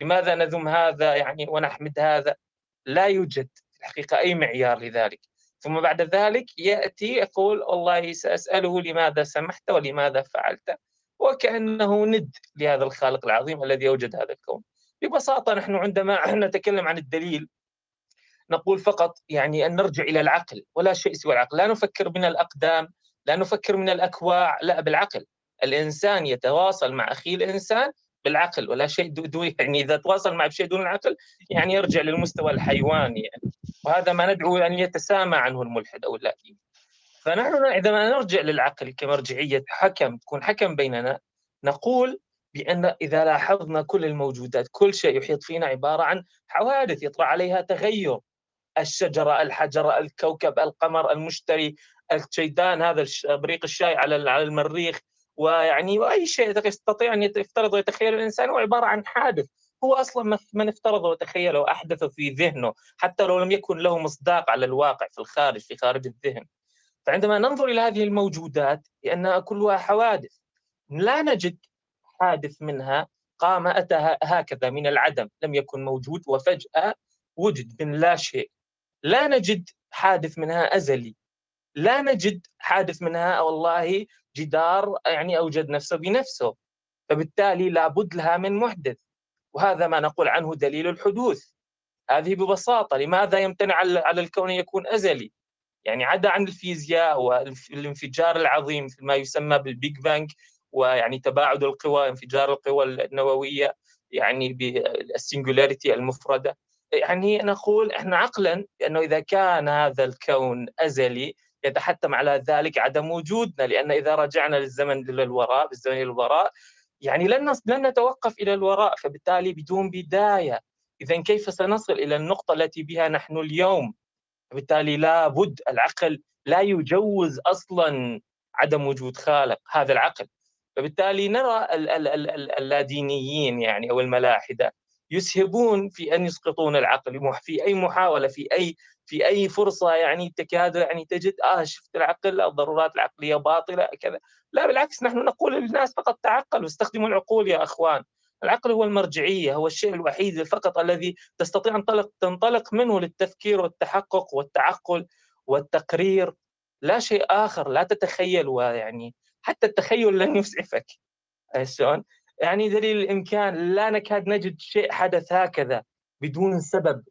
لماذا نذم هذا يعني ونحمد هذا؟ لا يوجد في الحقيقة أي معيار لذلك. ثم بعد ذلك يأتي يقول والله سأسأله لماذا سمحت ولماذا فعلت وكأنه ند لهذا الخالق العظيم الذي أوجد هذا الكون. ببساطة نحن عندما نتكلم عن الدليل نقول فقط يعني أن نرجع إلى العقل ولا شيء سوى العقل. لا نفكر من الأقدام لا نفكر من الأكواع لا بالعقل. الإنسان يتواصل مع أخيه الإنسان بالعقل ولا شيء دون يعني إذا تواصل مع بشيء دون العقل يعني يرجع للمستوى الحيواني يعني. وهذا ما ندعو أن يتسامى عنه الملحد أو اللاتيني فنحن عندما نرجع للعقل كمرجعية حكم تكون حكم بيننا نقول بأن إذا لاحظنا كل الموجودات كل شيء يحيط فينا عبارة عن حوادث يطرأ عليها تغير. الشجرة الحجر الكوكب القمر المشتري الشيطان هذا بريق الشاي على المريخ. ويعني وأي شيء يستطيع أن يفترض ويتخيل الإنسان هو عبارة عن حادث. هو أصلا من افترض وتخيل واحدث في ذهنه حتى لو لم يكن له مصداق على الواقع في الخارج في خارج الذهن. فعندما ننظر إلى هذه الموجودات لأنها كلها حوادث لا نجد حادث منها قام أتى هكذا من العدم لم يكن موجود وفجأة وجد من لا شيء. لا نجد حادث منها أزلي. لا نجد حادث منها والله جدار يعني أوجد نفسه بنفسه فبالتالي لابد لها من محدث وهذا ما نقول عنه دليل الحدوث. هذه ببساطة لماذا يمتنع على الكون يكون أزلي؟ يعني عدا عن الفيزياء والانفجار العظيم ما يسمى بال Big Bang ويعني تباعد القوى انفجار القوى النووية يعني بالسنجولاريتي المفردة. يعني نقول إحنا عقلا بأنه إذا كان هذا الكون أزلي يتحتم على ذلك عدم وجودنا لأن إذا رجعنا للزمن للوراء بالزمن للوراء يعني لن لن نتوقف إلى الوراء فبالتالي بدون بداية. اذا كيف سنصل إلى النقطة التي بها نحن اليوم؟ فبالتالي لابد العقل لا يجوز أصلا عدم وجود خالق هذا العقل. فبالتالي نرى اللادينيين يعني أو الملاحدة يسهبون في أن يسقطون العقل في أي محاولة في أي في أي فرصة يعني تكاد يعني تجد آه شفت العقل الضرورات العقلية باطلة كذا. لا بالعكس نحن نقول للناس فقط تعقلوا استخدموا العقول يا أخوان. العقل هو المرجعية هو الشيء الوحيد فقط الذي تستطيع أن تنطلق منه للتفكير والتحقق والتعقل والتقرير. لا شيء آخر لا تتخيل ويعني حتى التخيل لن يسعفك. شلون؟ يعني دليل الإمكان لا نكاد نجد شيء حدث هكذا بدون سبب.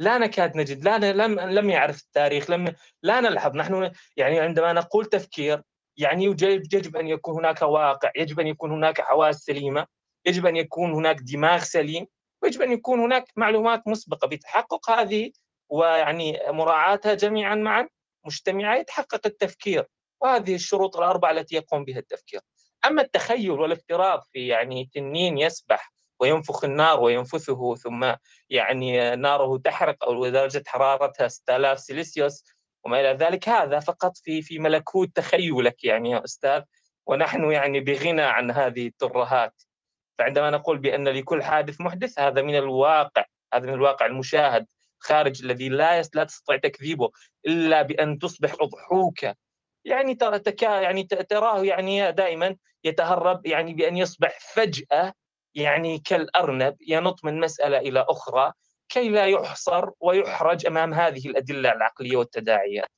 لا نكاد نجد لا لم لم يعرف التاريخ لم لا نلحظ. نحن يعني عندما نقول تفكير يعني يجب أن يكون هناك واقع يجب أن يكون هناك حواس سليمة يجب أن يكون هناك دماغ سليم ويجب أن يكون هناك معلومات مسبقة. بتحقق هذه ويعني مراعاتها جميعا معا مجتمعه يتحقق التفكير وهذه الشروط الأربعة التي يقوم بها التفكير. أما التخيل والافتراض في يعني تنين يسبح وينفخ النار وينفثه ثم يعني ناره تحرق أو درجة حرارتها 6000 سيليسيوس وما إلى ذلك. هذا فقط في في ملكوت تخيلك يعني يا أستاذ ونحن يعني بغنى عن هذه الترهات. فعندما نقول بأن لكل حادث محدث هذا من الواقع هذا من الواقع المشاهد خارج الذي لا لا تستطيع تكذيبه إلا بأن تصبح اضحوكه يعني ترى يعني تراه يعني دائما يتهرب يعني بأن يصبح فجأة يعني كالأرنب ينط من مسألة إلى أخرى كي لا يحصر ويحرج أمام هذه الأدلة العقلية والتداعيات.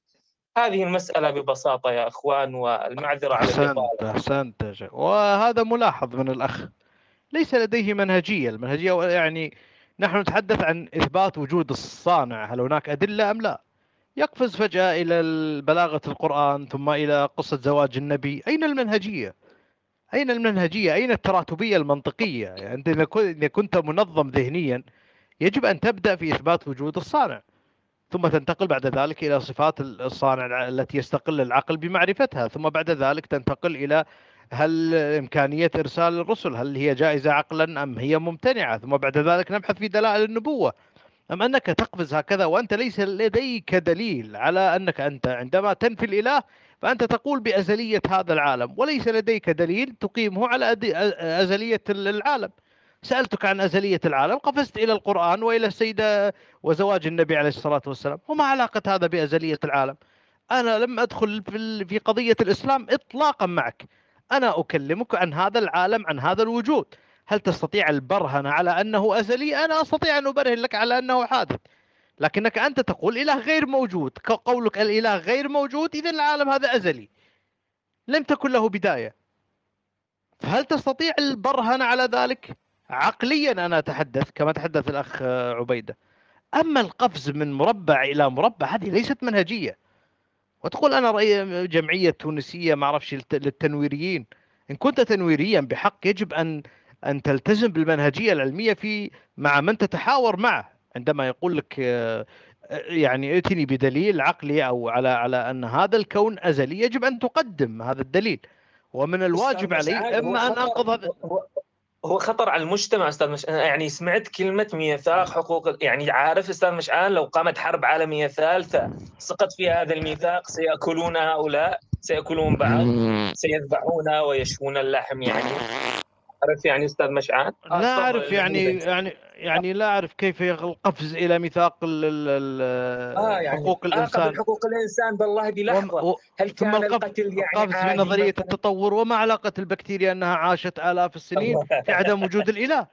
هذه المسألة ببساطة يا إخوان والمعذرة على أحسنت أحسنت وهذا ملاحظ من الأخ ليس لديه منهجية، المنهجية يعني نحن نتحدث عن إثبات وجود الصانع، هل هناك أدلة أم لا؟ يقفز فجأة إلى بلاغة القرآن ثم إلى قصة زواج النبي أين المنهجية؟ أين المنهجية؟ أين التراتبية المنطقية؟ أنت إذا كنت منظم ذهنيا يجب أن تبدأ في إثبات وجود الصانع ثم تنتقل بعد ذلك إلى صفات الصانع التي يستقل العقل بمعرفتها ثم بعد ذلك تنتقل إلى هل إمكانية إرسال الرسل هل هي جائزة عقلا أم هي ممتنعة ثم بعد ذلك نبحث في دلائل النبوة أم أنك تقفز هكذا وأنت ليس لديك دليل على أنك أنت عندما تنفي الإله فأنت تقول بأزلية هذا العالم وليس لديك دليل تقيمه على أزلية العالم. سألتك عن أزلية العالم قفزت إلى القرآن وإلى السيدة وزواج النبي عليه الصلاة والسلام. وما علاقة هذا بأزلية العالم؟ أنا لم أدخل في قضية الإسلام إطلاقا معك. أنا أكلمك عن هذا العالم عن هذا الوجود. هل تستطيع البرهنة على أنه أزلي؟ أنا أستطيع أن أبرهن لك على أنه حادث. لكنك أنت تقول إله غير موجود قولك الإله غير موجود إذا العالم هذا أزلي. لم تكن له بداية. فهل تستطيع البرهنة على ذلك؟ عقليا أنا أتحدث كما تحدث الأخ عبيدة. أما القفز من مربع إلى مربع هذه ليست منهجية. وتقول أنا رأي جمعية تونسية ما أعرفش للتنويريين. إن كنت تنويريا بحق يجب أن أن تلتزم بالمنهجية العلمية في مع من تتحاور معه. عندما يقول لك يعني ائتني بدليل عقلي أو على على أن هذا الكون أزلي يجب أن تقدم هذا الدليل. ومن الواجب علي إما أن انقض هذا هو خطر على المجتمع أستاذ مش... يعني سمعت كلمة ميثاق حقوق يعني عارف أستاذ مشعان لو قامت حرب عالمية ثالثة سقط فيها هذا الميثاق سيأكلون هؤلاء سيأكلون بعض سيذبحون ويشوون اللحم يعني. عارف يعني أستاذ مشعان لا أعرف يعني يعني يعني لا أعرف كيف القفز إلى ميثاق آه يعني حقوق الإنسان. حقوق الإنسان بالله بلحظه و... هل كان ثم القفز يعني القفز في نظرية مثلاً؟ التطور وما علاقة البكتيريا أنها عاشت آلاف السنين في عدم وجود الإله؟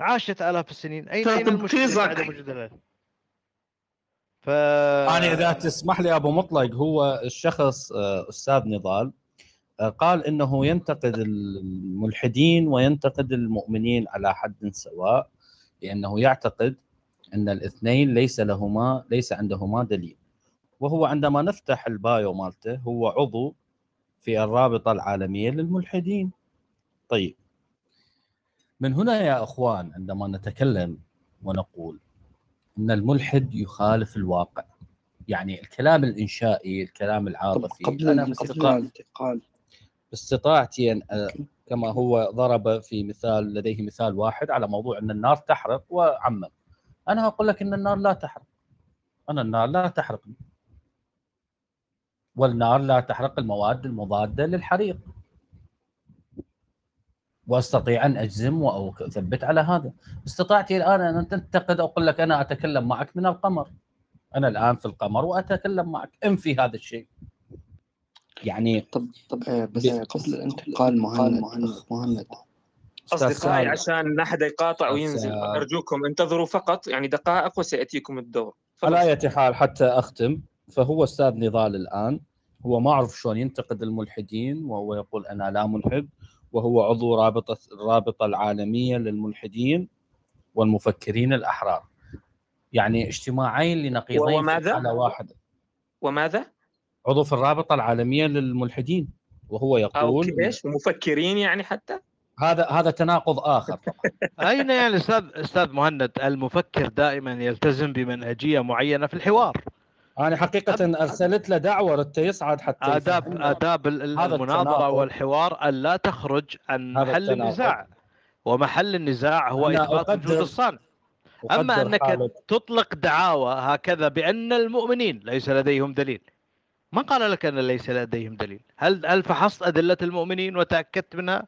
عاشت آلاف السنين. اين أين المشكلة عدم وجود الإله؟ ف يعني إذا تسمح لي أبو مطلق هو الشخص آه، أستاذ نضال آه، قال إنه ينتقد الملحدين وينتقد المؤمنين على حد سواء. لأنه يعتقد أن الاثنين ليس لهما ليس عندهما دليل. وهو عندما نفتح البايو مالته هو عضو في الرابطة العالمية للملحدين. طيب. من هنا يا أخوان عندما نتكلم ونقول أن الملحد يخالف الواقع. يعني الكلام الإنشائي الكلام العاطفي. قبل الانتقال باستطاعتي أن كما هو ضرب في مثال لديه مثال واحد على موضوع أن النار تحرق وعمم. أنا أقول لك أن النار لا تحرق. أنا النار لا تحرقني والنار لا تحرق المواد المضادة للحريق. وأستطيع أن أجزم وأثبت على هذا. استطاعتي الآن أن تنتقد أقول لك أنا أتكلم معك من القمر. أنا الآن في القمر وأتكلم معك. انفي هذا الشيء. يعني طب طب آه بس قبل الانتقال مهند مهند. مهند. أصدقائي عشان لا احد يقاطع وينزل أرجوكم انتظروا فقط يعني دقائق وسيأتيكم الدور. على اية حال حتى أختم. فهو أستاذ نضال الآن. هو ما أعرف شلون ينتقد الملحدين وهو يقول أنا لا ملحد. وهو عضو رابطة الرابطه العالمية للملحدين والمفكرين الأحرار. يعني اجتماعين لنقيضين وماذا؟ على واحد. وماذا؟ عضو في الرابطة العالمية للملحدين وهو يقول أو إيش؟ مفكرين يعني حتى؟ هذا هذا تناقض آخر. أين يعني أستاذ أستاذ مهند؟ المفكر دائما يلتزم بمنهجية معينة في الحوار. أنا حقيقة أرسلت له دعوة رت يصعد حتى آداب آداب المناظرة والحوار أن لا تخرج عن محل النزاع. ومحل النزاع هو إثبات وجود الصانع أما أنك حالك. تطلق دعاوى هكذا بأن المؤمنين ليس لديهم دليل. من قال لك أن ليس لديهم دليل؟ هل هل فحصت أدلة المؤمنين وتأكدت منها؟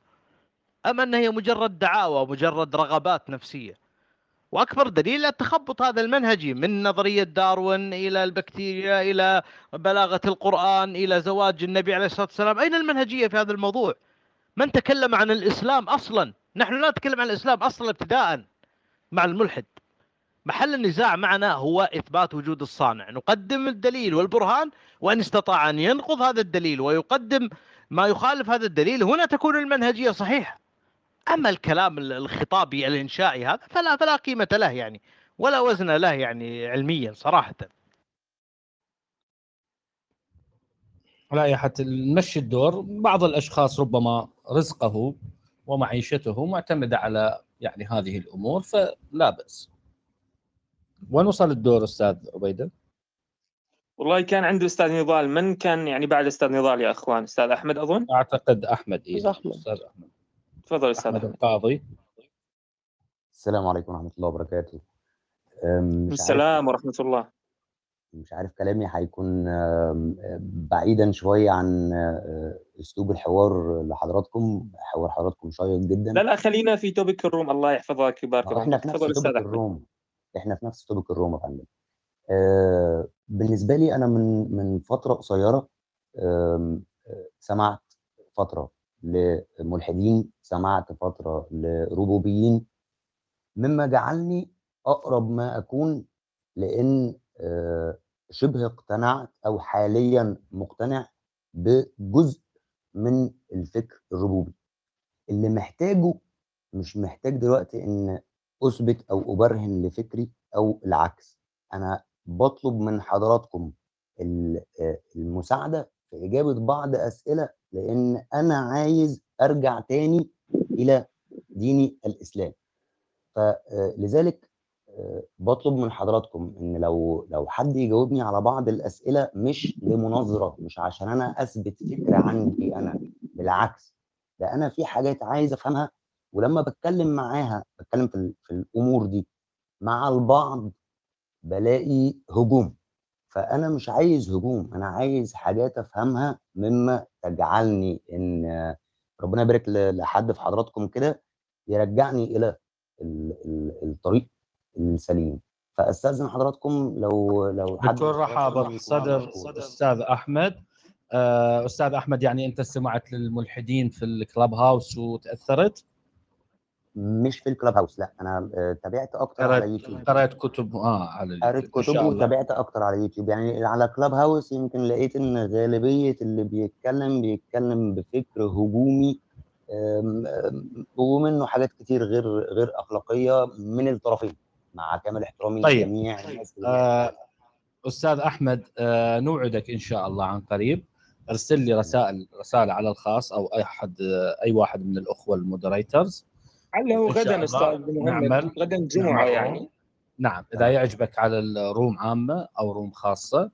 أم أن هي مجرد دعاوى مجرد رغبات نفسية؟ وأكبر دليل التخبط هذا المنهجي من نظرية داروين إلى البكتيريا إلى بلاغة القرآن إلى زواج النبي عليه الصلاة والسلام، أين المنهجية في هذا الموضوع؟ من تكلم عن الإسلام أصلا؟ نحن لا نتكلم عن الإسلام أصلا ابتداء مع الملحد. محل النزاع معنا هو إثبات وجود الصانع، نقدم الدليل والبرهان وإن استطاع أن ينقض هذا الدليل ويقدم ما يخالف هذا الدليل هنا تكون المنهجية صحيحة. أما الكلام الخطابي الإنشائي هذا فلا فلا قيمة له يعني ولا وزن له يعني علميا صراحة. لا حتى نمشي الدور بعض الأشخاص ربما رزقه ومعيشته معتمدة على يعني هذه الأمور فلا بأس. وين وصل الدور أستاذ عبيدة؟ والله كان عنده أستاذ نضال من كان يعني بعد أستاذ نضال يا إخوان؟ أستاذ أحمد أظن؟ أعتقد أحمد اي أحمد. أستاذ أحمد. تفضل أستاذ أحمد القاضي. السلام عليكم ورحمة الله وبركاته. السلام ورحمة الله. مش عارف كلامي هيكون بعيدا شوية عن أسلوب الحوار لحضراتكم. حوار حضراتكم شيق جدا. لا لا خلينا في توبك الروم. الله يحفظك ويبارك إحنا في نفس توبك الروم. إحنا في نفس توبك الروم يا آه بالنسبة لي أنا من من فترة قصيرة آه سمعت فترة لملحدين سمعت فترة لربوبيين مما جعلني أقرب ما أكون لأن آه، شبه اقتنعت أو حاليا مقتنع بجزء من الفكر الربوبي. اللي محتاجه مش محتاج دلوقتي إن أثبت أو أبرهن لفكري أو العكس. أنا بطلب من حضراتكم آه، المساعدة في إجابة بعض أسئلة لأن أنا عايز أرجع تاني إلى ديني الإسلام. فلذلك بطلب من حضراتكم إن لو لو حد يجاوبني على بعض الأسئلة مش لمناظره مش عشان أنا أثبت فكرة عندي أنا بالعكس ده أنا في حاجات عايز أفهمها ولما بتكلم معاها بتكلم في, في الأمور دي مع البعض بلاقي هجوم. فأنا مش عايز هجوم أنا عايز حاجات أفهمها مما تجعلني إن ربنا يبارك لحد في حضراتكم كده يرجعني إلى ال- ال- الطريق السليم. فأستأذن حضراتكم لو لو حد بكل رحابه مشكور. أستاذ أحمد. آه، أستاذ أحمد يعني أنت استمعت للملحدين في الكلاب هاوس وتأثرت. مش في الكلاب هاوس لأ أنا آه، تابعت أكتر على يوتيوب قرأت كتب آه على قريت كتب. وتابعت أكتر على يوتيوب يعني على كلاب هاوس يمكن لقيت إن غالبية اللي بيتكلم بيتكلم بفكر هجومي ومنه حاجات كتير غير غير أخلاقية من الطرفين مع كامل احترامي طيب. لجميع الناس اللي آه، أستاذ أحمد آه، نوعدك إن شاء الله عن قريب ارسل لي رسائل رسائل على الخاص أو أي احد آه، أي واحد من الأخوة ال moderators علّه إن شاء غدا أستاذ نعمل- محمد غدا الجمعه نعمل يعني. نعم. إذا. يعجبك على الروم عامة أو روم خاصة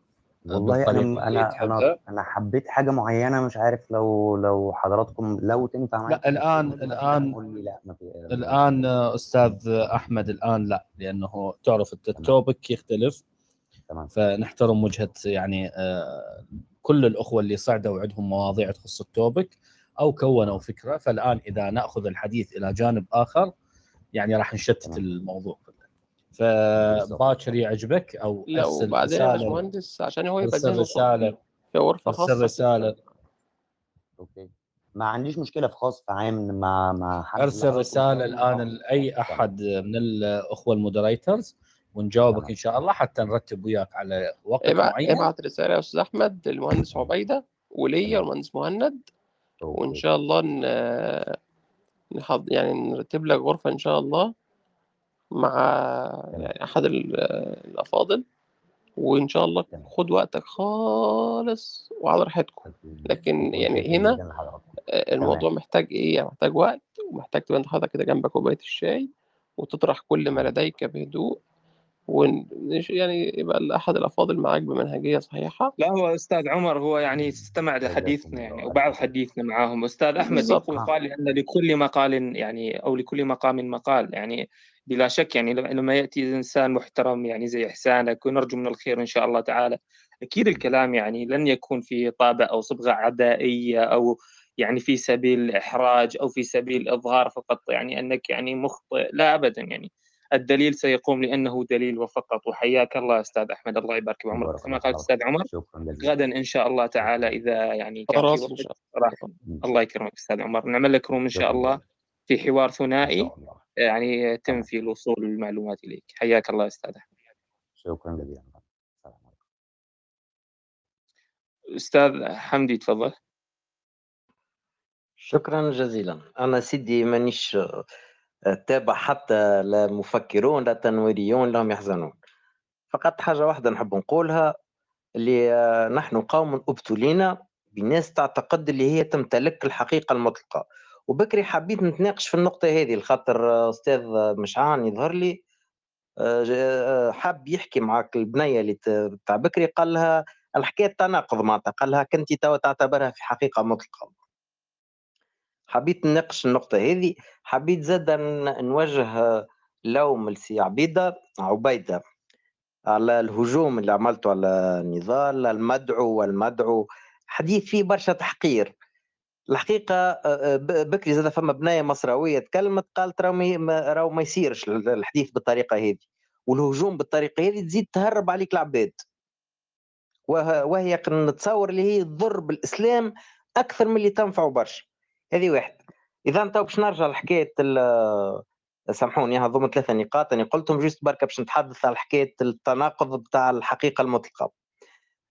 والله بالطريقة أنا أنا. أنا أنا حبيت حاجة معينة مش عارف لو لو حضراتكم لو تنفع معاك لا الان الان لا ما في الآن آه، أستاذ أحمد الآن لا لأنه تعرف الت- التوبك يختلف. تمام. فنحترم وجهة يعني آه، كل الأخوة اللي صعدوا وعندهم مواضيع تخص التوبك أو كونوا فكرة فالآن إذا نأخذ الحديث إلى جانب آخر يعني راح نشتت. الموضوع. كله فباكر يعجبك أو لا أرسل وبعدين باشمهندس عشان هو ذهنه رسالة. في غرفة أرسل خاصة. رسالة. okay. ما عنديش مشكلة في خاص عام مع مع حد أرسل رسالة الآن لأي أحد من الأخوة ال moderators ونجاوبك. إن شاء الله حتى نرتب وياك على وقت ابعت معين. إبعت رسالة يا أستاذ أحمد للمهندس عبيدة وليا والمهندس مهند. وإن okay. شاء الله ن... نحض... يعني نرتب لك غرفة إن شاء الله مع يعني أحد ال- الأفاضل وإن شاء الله تمام. خد وقتك خالص وعلى راحتكم لكن يعني هنا جداً. الموضوع محتاج إيه يعني محتاج وقت ومحتاج تبقى حاطط كده جنبك كوباية الشاي وتطرح كل ما لديك بهدوء. يعني يبقى احد الأفاضل معاك بمنهجية صحيحة. لا هو أستاذ عمر هو يعني استمع لحديثنا يعني وبعض حديثنا معاهم. أستاذ أحمد. يقول قال أن لكل مقال يعني أو لكل مقام مقال يعني بلا شك يعني لما يأتي إنسان محترم يعني زي إحسانك ونرجو من الخير إن شاء الله تعالى أكيد الكلام يعني لن يكون في طابع أو صبغة عدائية أو يعني في سبيل الإحراج أو في سبيل الإظهار فقط يعني أنك يعني مخطئ لا ابدا يعني. الدليل سيقوم لأنه دليل وفقط. وحياك الله أستاذ أحمد. الله يبارك بعمرك كما قال. أستاذ عمر. شكرا جزيلا. غدا إن شاء الله تعالى إذا يعني كان راح. الله يكرمك أستاذ عمر. نعمل لك روم إن شاء الله. في حوار إن ثنائي شاء الله. يعني يتم. في الوصول المعلومات إليك. حياك الله أستاذ أحمد. شكرا جزيلا. السلام عليكم. أستاذ حمدي تفضل. شكرا جزيلا. أنا سيدي مانيش تابع حتى لا مفكرون لا تنويريون لهم يحزنون فقط حاجة واحدة نحب نقولها اللي آه، نحن قوم أبتلينا بناس تعتقد اللي هي تمتلك الحقيقة المطلقة. وبكري حبيت نتناقش في النقطة هذه الخاطر آه، أستاذ مشعان يظهر لي آه، آه، حاب يحكي معك البنية اللي تاع بكري قال لها الحكاية تناقض معناتها قال لها كنت توا تعتبرها في حقيقة مطلقة. حبيت نناقش النقطة هذه حبيت زاد نوجه لوم لسي عبيدة عبيدة. على الهجوم اللي عملته على النضال المدعو والمدعو حديث فيه برشا تحقير. الحقيقة ب- بكري زاد فما بناية مصراوية تكلمت قالت راهو ما- راهو ما يصيرش الحديث بالطريقة هذه. والهجوم بالطريقة هذه تزيد تهرب عليك العباد. وه- وهي نتصور اللي هي تضر بالإسلام أكثر من اللي تنفعه برشا. هذه واحد. إذا تو باش نرجع لحكاية ال- سامحوني هذوما ثلاثة نقاط. أنا قلتهم جوست بركة باش نتحدث على حكاية التناقض بتاع الحقيقة المطلقة.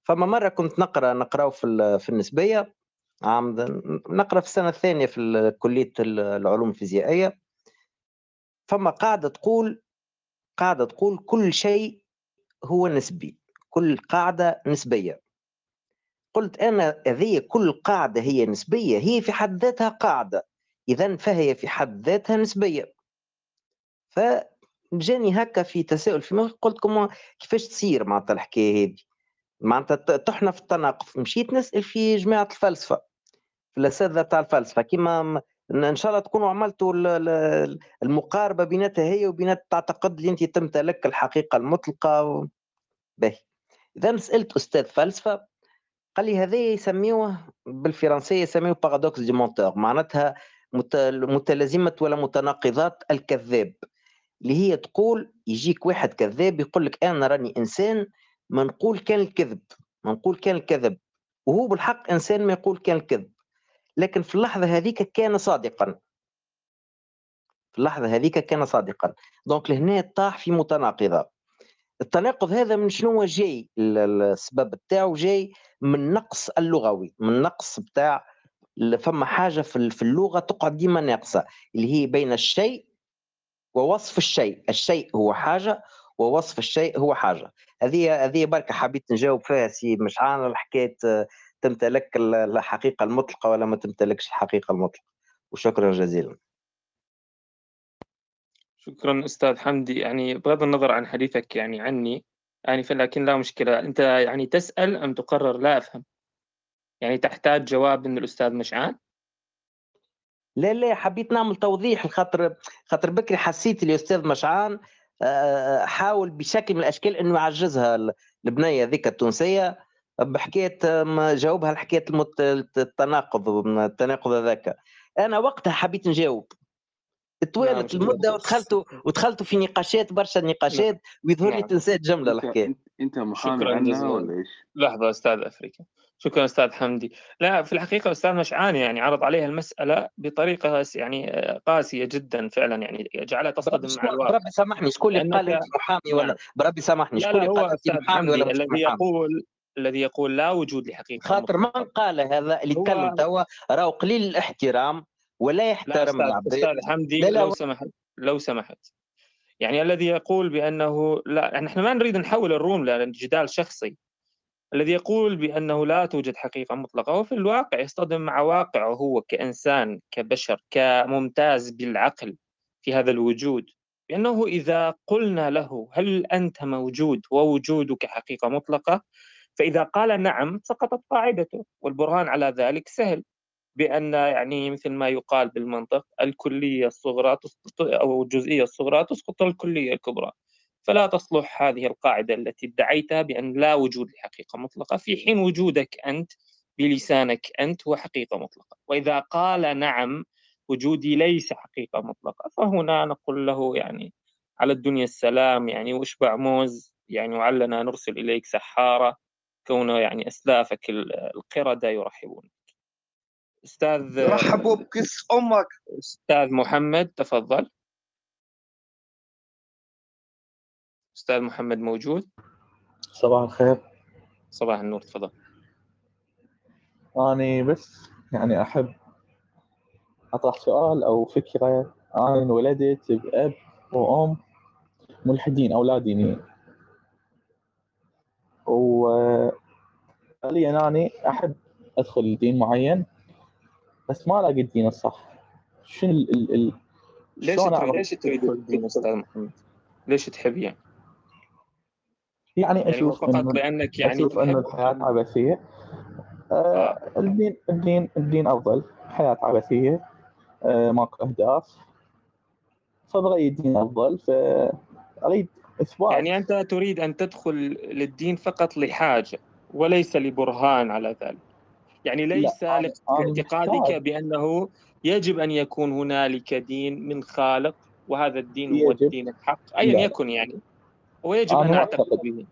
فما مرة كنت نقرا نقراو في في النسبية. عام نقرأ في السنة الثانية في كلية ال- العلوم الفيزيائية. فما قاعدة تقول قاعدة تقول كل شيء هو نسبي. كل قاعدة نسبية. قلت أنا هذه كل قاعدة هي نسبية هي في حد ذاتها قاعدة. اذا فهي في حد ذاتها نسبية. فجاني هكا في تساؤل في مخي قلت لكم كيفاش تصير معناتها الحكاية هذه؟ معناتها تحنا في التناقض. مشيت نسأل في جماعة الفلسفة في الاساتذه تاع الفلسفة. كيما إن شاء الله تكونوا عملتوا ال- ال- المقاربة بيناتها هي وبين تعتقد اللي أنت تمتلك الحقيقة المطلقة و... باهي. اذا سألت أستاذ فلسفة قال لي هذا يسميوه بالفرنسية يسميوه paradoxe du menteur معناتها مت- متلازمة ولا متناقضات الكذاب. اللي هي تقول يجيك واحد كذاب يقول لك أنا راني إنسان ما نقول كان الكذب ما نقول كان الكذب. وهو بالحق إنسان ما يقول كان الكذب. لكن في اللحظة هذيك كان صادقا. في اللحظة هذيك كان صادقا. donc لهنا طاح في متناقضة. التناقض هذا من شنو جاي؟ ال- ال- السبب بتاعه جاي من نقص اللغوي من نقص بتاع فما حاجة في ال- في اللغة تقعد ديما ناقصة اللي هي بين الشيء ووصف الشيء. الشيء هو حاجة ووصف الشيء هو حاجة. هذه هذه بركة حبيت نجاوب فيها سي مشعان على حكايه تمتلك ال- الحقيقة المطلقة ولا ما تمتلكش الحقيقة المطلقة. وشكرا جزيلا. شكرا أستاذ حمدي. يعني بغض النظر عن حديثك يعني عني آنفا لكن لا مشكلة. أنت يعني تسأل أم تقرر؟ لا أفهم. يعني تحتاج جواب من الأستاذ مشعان؟ لا لا حبيت نعمل توضيح خاطر خاطر بكري حسيت اللي أستاذ مشعان آه، حاول بشكل من الأشكال إنه يعجزها ال- البنية ذيك التونسية بحكاية جاوبها الحكاية. التناقض التناقض هذاك. أنا وقتها حبيت نجاوب. توالت نعم. المدة ودخلت ودخلت في نقاشات برشا نقاشات ويظهر لي نعم. تنسيت جملة أنت الحكاية أنت, محامي جزيلاً. ولا إيش؟ لحظة أستاذ أفريقيا شكرا أستاذ حمدي لا في الحقيقة أستاذ مشعان يعني عرض عليها المسألة بطريقة يعني آه، قاسية جدا فعلا يعني جعلها تصطدم مع الواقع بربي سامحني شكون اللي قال أنت محامي ولا نعم. بربي سامحني شكون اللي هو قال أنت محامي حمدي ولا الذي يقول الذي يقول لا وجود لحقيقة خاطر من. قال هذا اللي يتكلم توا راهو قليل الاحترام ولا لا يحترم أستاذ, العباد أستاذ حمدي لا لا لو سمحت لو سمحت. يعني الذي يقول بأنه لا نحن ما نريد نحول الروم لجدال شخصي. الذي يقول بأنه لا توجد حقيقة مطلقة هو في الواقع يصطدم مع واقعه هو كإنسان كبشر كممتاز بالعقل في هذا الوجود. بأنه إذا قلنا له هل أنت موجود ووجودك حقيقة مطلقة؟ فإذا قال نعم سقطت قاعدته والبرهان على ذلك سهل. بأن يعني مثل ما يقال بالمنطق الكلية الصغرى تسقط أو الجزئية الصغرى تسقط الكلية الكبرى. فلا تصلح هذه القاعدة التي ادعيتها بأن لا وجود لحقيقة مطلقة في حين وجودك أنت بلسانك أنت هو حقيقة مطلقة. وإذا قال نعم وجودي ليس حقيقة مطلقة فهنا نقول له يعني على الدنيا السلام يعني واشبع موز؟ يعني وعلنا نرسل إليك سحارة كونه يعني أسلافك القردة يرحبون. بك أستاذ رحبوا بكس أمك. أستاذ محمد تفضل. أستاذ محمد موجود؟ صباح الخير. صباح النور تفضل. أنا بس يعني أحب أطرح سؤال أو فكرة أنا انولدت بأب وأم ملحدين أولاد دينيين وحاليا أنا أحب أدخل دين معين؟ بس ما ألاقي الدين الصح شنو ال ال ال ليش؟ ليش تريد الدين أستاذ محمد؟ ليش تحب يعني؟ يعني يعني هو أشوف فقط لأنك يعني أشوف إنه تحب. الحياة عبثية. آه الدين الدين الدين أفضل. حياة عبثية. آه ماكو أهداف. فبغي الدين أفضل. فأريد إثبات. يعني أنت تريد أن تدخل للدين فقط لحاجة وليس لبرهان على ذلك. يعني ليس لاعتقادك. بأنه يجب أن يكون هنالك دين من خالق وهذا الدين هو. الدين الحق لا. يكن يعني ويجب معتقد. أعتقد به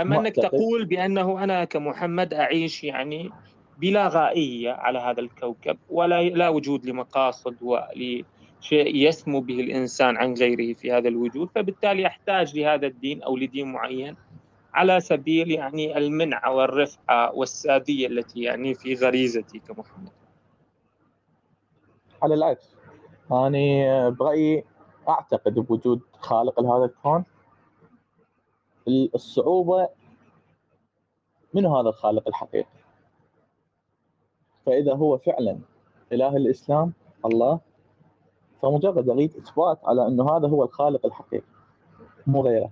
أنك معتقد. تقول بأنه أنا كمحمد أعيش يعني بلا غائية على هذا الكوكب ولا لا وجود لمقاصد ولشيء يسمو به الإنسان عن غيره في هذا الوجود فبالتالي أحتاج لهذا الدين أو لدين معين على سبيل يعني المنع والرفعة والسادية التي يعني في غريزتي كمحمد على العكس. أنا برأيي أعتقد بوجود خالق لهذا الكون الصعوبة من هذا الخالق الحقيقي. فإذا هو فعلا إله الإسلام الله فمجرد أريد إثبات على أنه هذا هو الخالق الحقيقي مو غيره.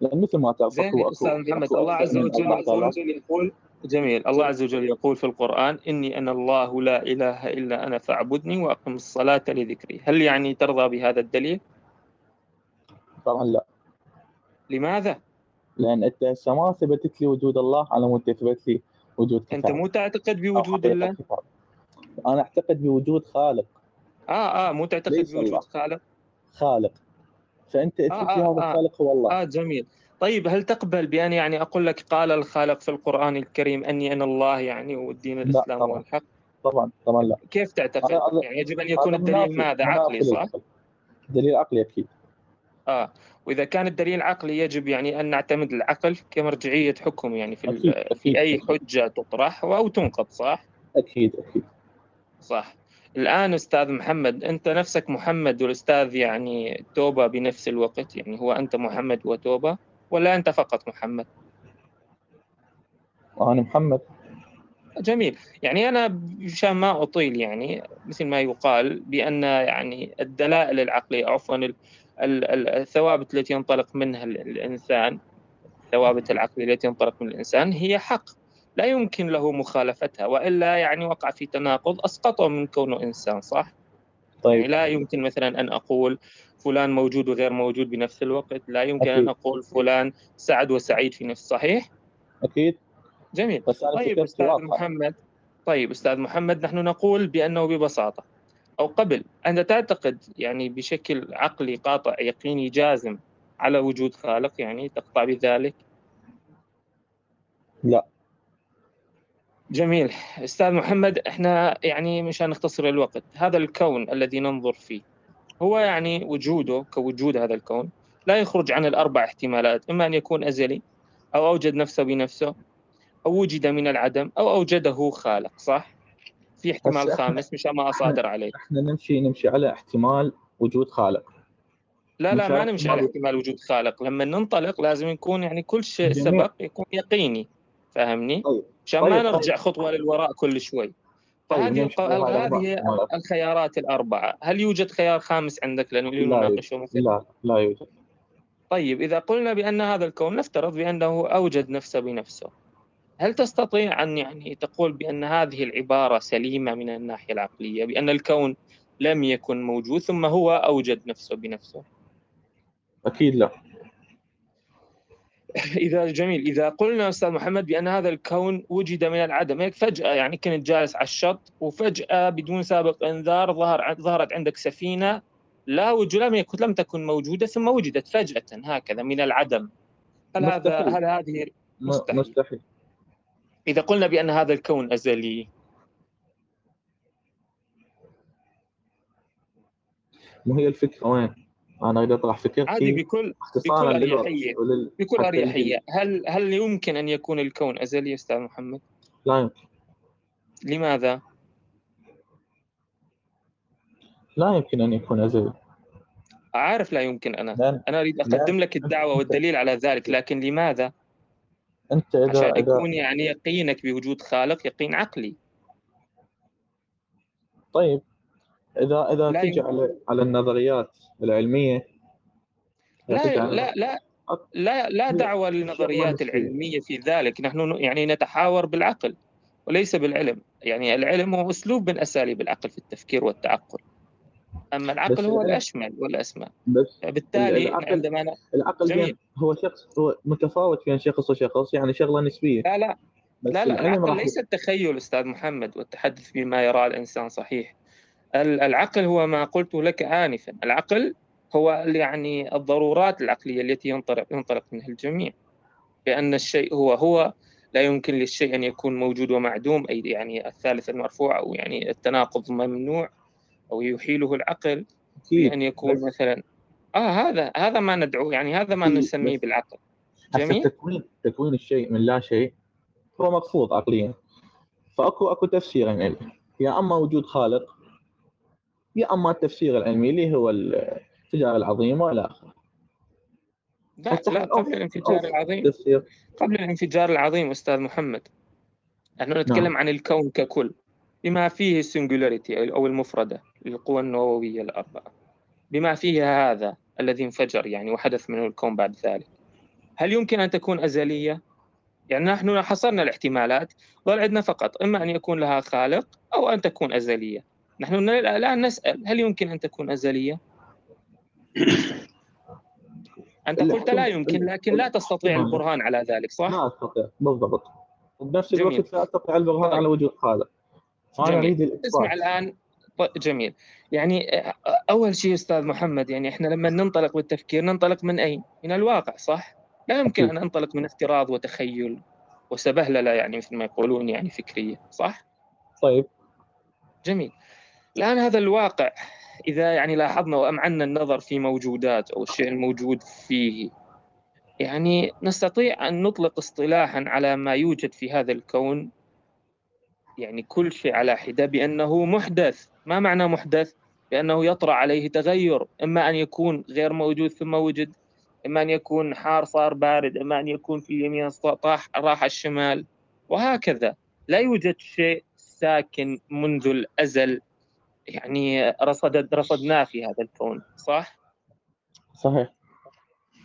لأن مثل ما تعرف أستاذ أكو- محمد الله عز وجل يقول جميل الله عز وجل يقول في القرآن إني أنا الله لا إله إلا أنا فاعبدني وأقم الصلاة لذكري هل يعني ترضى بهذا الدليل؟ طبعا لا لماذا؟ لأن أنت هسه ما ثبتت لي وجود الله على مود تثبت لي وجود أنت مو تعتقد بوجود الله؟ أنا أعتقد بوجود خالق آه آه مو تعتقد ليس الله. بوجود خالق؟ خالق فأنت اثبت آه، آه، هذا آه. الخالق هو الله آه جميل طيب هل تقبل بأن يعني أقول لك قال الخالق في القرآن الكريم أني أنا الله يعني والدين الإسلام هو طبعاً. الحق طبعا طبعا لا كيف تعتقد؟ هذا- يعني يجب أن يكون الدليل ماذا؟ عقلي صح؟ دليل عقلي أكيد آه وإذا كان الدليل عقلي يجب يعني أن نعتمد العقل كمرجعية حكم يعني في أكيد، أكيد، في أي. حجة تطرح أو تنقض صح؟ أكيد أكيد صح الآن أستاذ محمد أنت نفسك محمد والأستاذ يعني توبة بنفس الوقت يعني هو أنت محمد وتوبة ولا أنت فقط محمد؟ أنا محمد جميل يعني أنا مشان ما أطيل يعني مثل ما يقال بأن يعني الدلائل العقلية عفوا ال- ال- ال- الثوابت التي ينطلق منها ال- الإنسان الثوابت العقلية التي ينطلق من الإنسان هي حق لا يمكن له مخالفتها وإلا يعني وقع في تناقض أسقطه من كونه إنسان صح؟ يعني طيب لا يمكن مثلا أن أقول فلان موجود وغير موجود بنفس الوقت، لا يمكن أن أكيد. أقول فلان سعد وسعيد في نفس صحيح؟ أكيد جميل بس طيب أستاذ واضحة محمد طيب أستاذ محمد نحن نقول بأنه ببساطة أو قبل أنت تعتقد يعني بشكل عقلي قاطع يقيني جازم على وجود خالق يعني تقطع بذلك لا. جميل. أستاذ محمد إحنا يعني مشان نختصر الوقت. هذا الكون الذي ننظر فيه هو يعني وجوده كوجود هذا الكون لا يخرج عن الأربع احتمالات إما أن يكون أزلي أو أوجد نفسه بنفسه أو وجد من العدم أو أوجده خالق صح؟ في احتمال خامس مشان ما أصادر عليه. إحنا نمشي نمشي على احتمال وجود خالق. لا لا ما نمشي على احتمال. وجود خالق. لما ننطلق لازم يكون يعني كل شيء. سبق يكون يقيني فاهمني؟ طيب. عشان طيب، ما طيب. نرجع خطوة للوراء كل شوي. طيب فهذه على هذه احتمالات. الخيارات الأربعة. هل يوجد خيار خامس عندك لا لنناقشه مثلا لا لا يوجد. طيب إذا قلنا بأن هذا الكون نفترض بأنه أوجد نفسه بنفسه هل تستطيع أن يعني تقول بأن هذه العبارة سليمة من الناحية العقلية بأن الكون لم يكن موجود ثم هو أوجد نفسه بنفسه؟ أكيد لا. إذا جميل إذا قلنا أستاذ محمد بأن هذا الكون وجد من العدم هيك فجأة يعني كنت جالس على الشط وفجأة بدون سابق إنذار ظهر ظهرت عندك سفينة لا وجود لم يكن لم تكن موجودة ثم وجدت فجأة هكذا من العدم هل هذا. هل هذه مستحيل. مستحيل إذا قلنا بأن هذا الكون أزلي مو هي الفكرة وين؟ أنا أريد أطرح عادي فكرتي بكل اختصارا بكل للوقت. أريحية. ولل... بكل أريحية. هل هل يمكن أن يكون الكون أزلي أستاذ محمد؟ لا يمكن. لماذا؟ لا يمكن أن يكون ازلي عارف لا يمكن أنا. لأن أنا أريد أقدم لك الدعوة والدليل على ذلك لكن لماذا؟ أنت اذا عشان اذا يكون يعني يقينك بوجود خالق يقين عقلي. طيب. إذا إذا تجي. على على النظريات العلمية لا لا لا لا لا دعوة للنظريات نسبية. العلمية في ذلك. نحن يعني نتحاور بالعقل وليس بالعلم. يعني العلم هو أسلوب من أساليب العقل في التفكير والتعقل. أما العقل هو الأشمل والأسمى بالتالي العقل- عندما. العقل جميل. هو شخص هو متفاوت بين شخص وشخص يعني شغلة نسبية. لا لا. لا لا العقل ليس التخيل أستاذ محمد والتحدث بما يراه الإنسان صحيح. العقل هو ما قلت لك آنفا. العقل هو يعني الضرورات العقلية التي ينطلق ينطلق منها الجميع. بأن الشيء هو هو لا يمكن للشيء أن يكون موجود ومعدوم أي يعني الثالث المرفوع أو يعني التناقض ممنوع أو يحيله العقل بأن يكون مثلا. آه هذا هذا ما ندعو يعني هذا ما نسميه بالعقل. جميل؟ تكوين تكوين الشيء من لا شيء هو مرفوض عقليا. فاكو أكو تفسيرين له يا أما وجود خالق يا اما التفسير العلمي اللي هو التجارة العظيمة والى اخره لا لا قبل الانفجار العظيم. قبل الانفجار العظيم أستاذ محمد. نحن نتكلم نعم. عن الكون ككل. بما فيه السنجولاريتي أو المفردة للقوى النووية الأربعة. بما فيه هذا الذي انفجر يعني وحدث منه الكون بعد ذلك هل يمكن أن تكون أزلية؟ يعني نحن حصرنا الاحتمالات ظل عندنا فقط إما أن يكون لها خالق أو أن تكون أزلية. نحن الآن نسأل هل يمكن أن تكون أزلية؟ أنت قلت لا يمكن لكن لا تستطيع البرهان على ذلك صح؟ لا أستطيع بالضبط. وبنفس الوقت لا أستطيع البرهان على وجود خالق. اسمع الآن. جميل. يعني أول شيء أستاذ محمد يعني إحنا لما ننطلق بالتفكير ننطلق من أين؟ من الواقع صح؟ لا يمكن أن انطلق من افتراض وتخيل وسبهللة يعني مثل ما يقولون يعني فكرية صح؟ طيب. جميل. الآن هذا الواقع إذا يعني لاحظنا وامعنا النظر في موجودات أو الشيء الموجود فيه يعني نستطيع أن نطلق اصطلاحا على ما يوجد في هذا الكون يعني كل شيء على حدة بأنه محدث. ما معنى محدث؟ بأنه يطرأ عليه تغير إما أن يكون غير موجود ثم وجد إما أن يكون حار صار بارد إما أن يكون في اليمين طاح راح الشمال وهكذا. لا يوجد شيء ساكن منذ الأزل. يعني رصد رصدناه في هذا الكون صح؟ صحيح.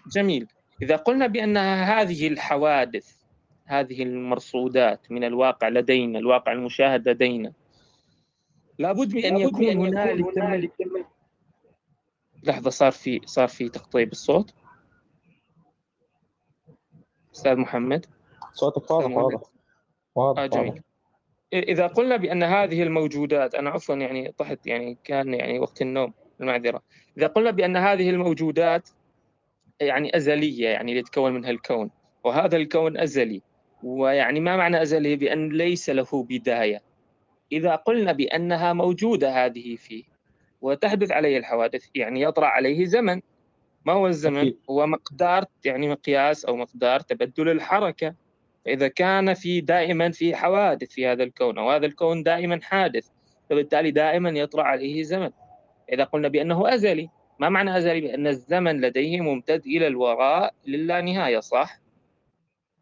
جميل. إذا قلنا بأن هذه الحوادث هذه المرصودات من الواقع لدينا الواقع المشاهد لدينا لابد من أن يكون هنالك لحظة صار في صار في تقطيع بالصوت؟ أستاذ محمد؟ صوتك واضح واضح واضح آه جميل. إذا قلنا بأن هذه الموجودات أنا عفوا يعني طحت يعني كان يعني وقت النوم المعذرة. إذا قلنا بأن هذه الموجودات يعني أزلية يعني يتكون منها الكون وهذا الكون أزلي ويعني ما معنى أزلي؟ بأن ليس له بداية. إذا قلنا بأنها موجودة هذه فيه وتحدث عليه الحوادث يعني يطرأ عليه زمن. ما هو الزمن؟ هو مقدار يعني مقياس أو مقدار تبدل الحركة. فإذا كان في دائما في حوادث في هذا الكون أو هذا الكون دائما حادث فبالتالي دائما يطرأ عليه زمن إذا قلنا بأنه أزلي ما معنى أزلي بأن الزمن لديه ممتد إلى الوراء للا نهاية صح؟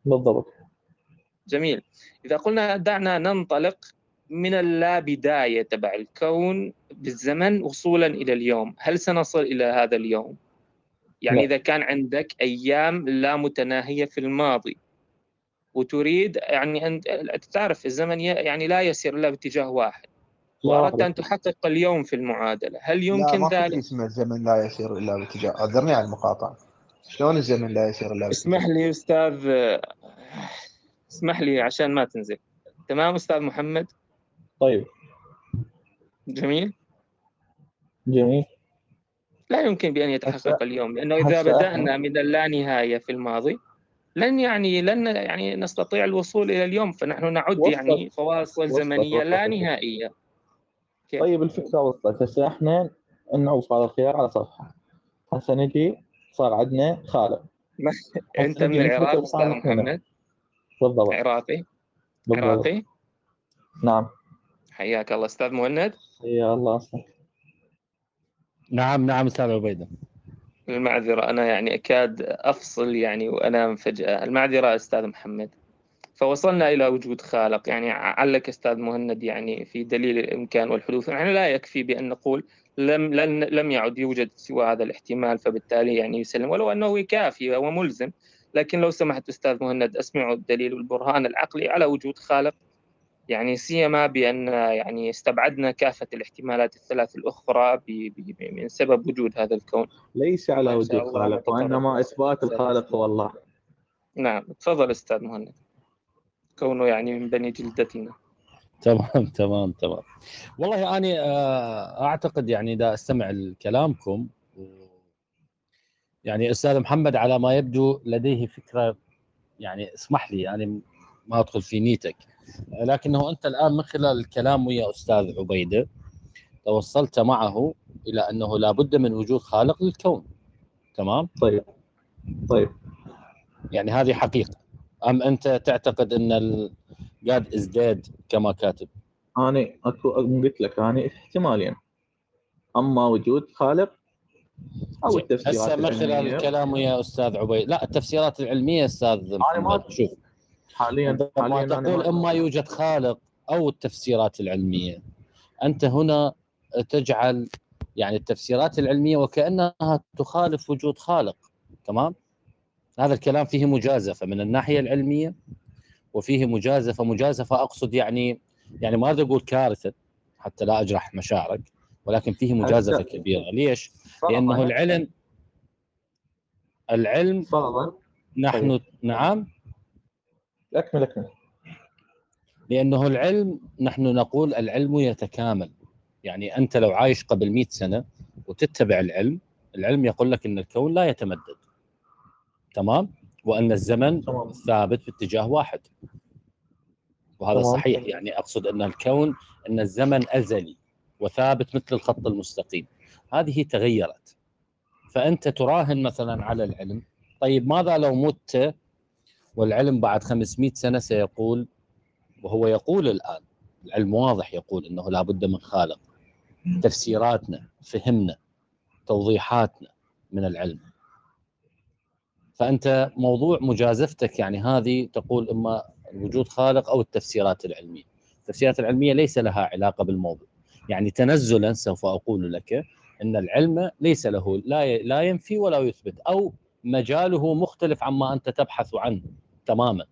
بالضبط جميل إذا قلنا دعنا ننطلق من اللا بداية تبع الكون بالزمن وصولا إلى اليوم هل سنصل إلى هذا اليوم؟ يعني لا. إذا كان عندك أيام لا متناهية في الماضي وتريد يعني أن تعرف الزمن يعني لا يسير إلا باتجاه واحد. وأردت أن تحقق اليوم في المعادلة. هل يمكن لا ذلك؟ ما اسمه الزمن لا يسير إلا باتجاه أعذرني على المقاطعة. شلون الزمن لا يسير إلا باتجاه؟ اسمح لي أستاذ اسمح لي عشان ما تنزل. تمام أستاذ محمد؟ طيب. جميل؟ جميل. لا يمكن بأن يتحقق اليوم لأنه إذا بدأنا من اللانهاية في الماضي لن يعني لن يعني نستطيع الوصول إلى اليوم فنحن نعد وصلت. يعني فواصل. زمنية وصلت. لا نهائية. كيف؟ طيب الفكرة وصلت. هسه إحنا نعوص على الخيار على صفحة. هسه نجي صار عندنا خالق أنت من العراق أستاذ محمد. بالضبط. عراقي. عراقي. نعم. حياك الله أستاذ مهند. حيا الله. نعم نعم أستاذ عبيده المعذرة. أنا يعني أكاد أفصل يعني وأنام فجأة. المعذرة أستاذ محمد. فوصلنا إلى وجود خالق. يعني علك أستاذ مهند يعني في دليل الإمكان والحدوث. يعني لا يكفي بأن نقول لم لن لم يعد يوجد سوى هذا الاحتمال فبالتالي يعني يسلم. ولو أنه كافي وملزم. لكن لو سمحت أستاذ مهند أسمعوا الدليل والبرهان العقلي على وجود خالق. يعني سيما بأن يعني استبعدنا كافة الاحتمالات الثلاث الأخرى من سبب وجود هذا الكون. ليس على وجود خالق وإنما إثبات الخالق هو الله نعم تفضل أستاذ مهند. كونه يعني من بني جلدتنا. تمام تمام تمام. والله أنا أعتقد يعني إذا أستمع لكلامكم يعني أستاذ محمد على ما يبدو لديه فكرة يعني اسمح لي يعني ما أدخل في نيتك. لكنه أنت الآن من خلال الكلام ويا أستاذ عبيدة توصلت معه إلى أنه لابد من وجود خالق للكون. تمام؟ طيب. طيب. يعني هذه حقيقة. أم أنت تعتقد أن ال- قاعد ازداد كما كاتب؟ أنا أكو قلت لك أنا احتمالين. أما وجود خالق أو. التفسيرات هسه من خلال. الكلام ويا أستاذ عبيد لا التفسيرات العلمية أستاذ ما- محمد شوف. حاليا حاليا تقول ما- اما يوجد خالق أو التفسيرات العلمية. أنت هنا تجعل يعني التفسيرات العلمية وكأنها تخالف وجود خالق تمام؟ هذا الكلام فيه مجازفة من الناحية العلمية وفيه مجازفة. مجازفة أقصد يعني يعني ما أريد أقول كارثة حتى لا أجرح مشاعرك ولكن فيه مجازفة كبيرة. ليش؟ لأنه العلم العلم فرضا نحن نعم؟ أكمل أكمل. لأنه العلم نحن نقول العلم يتكامل. يعني أنت لو عايش قبل 100 سنة وتتبع العلم العلم يقول لك إن الكون لا يتمدد. تمام؟ وأن الزمن تمام. ثابت باتجاه واحد. وهذا تمام. صحيح. يعني أقصد أن الكون أن الزمن أزلي وثابت مثل الخط المستقيم. هذه تغيرت. فأنت تراهن مثلا على العلم طيب ماذا لو مت والعلم بعد 500 سنة سيقول وهو يقول الآن العلم واضح يقول إنه لا بد من خالق تفسيراتنا فهمنا توضيحاتنا من العلم. فأنت موضوع مجازفتك يعني هذه تقول إما وجود خالق أو التفسيرات العلمية. التفسيرات العلمية ليس لها علاقة بالموضوع. يعني تنزلا سوف أقول لك إن العلم ليس له لا لا ينفي ولا يثبت أو مجاله مختلف عما أنت تبحث عنه تماما.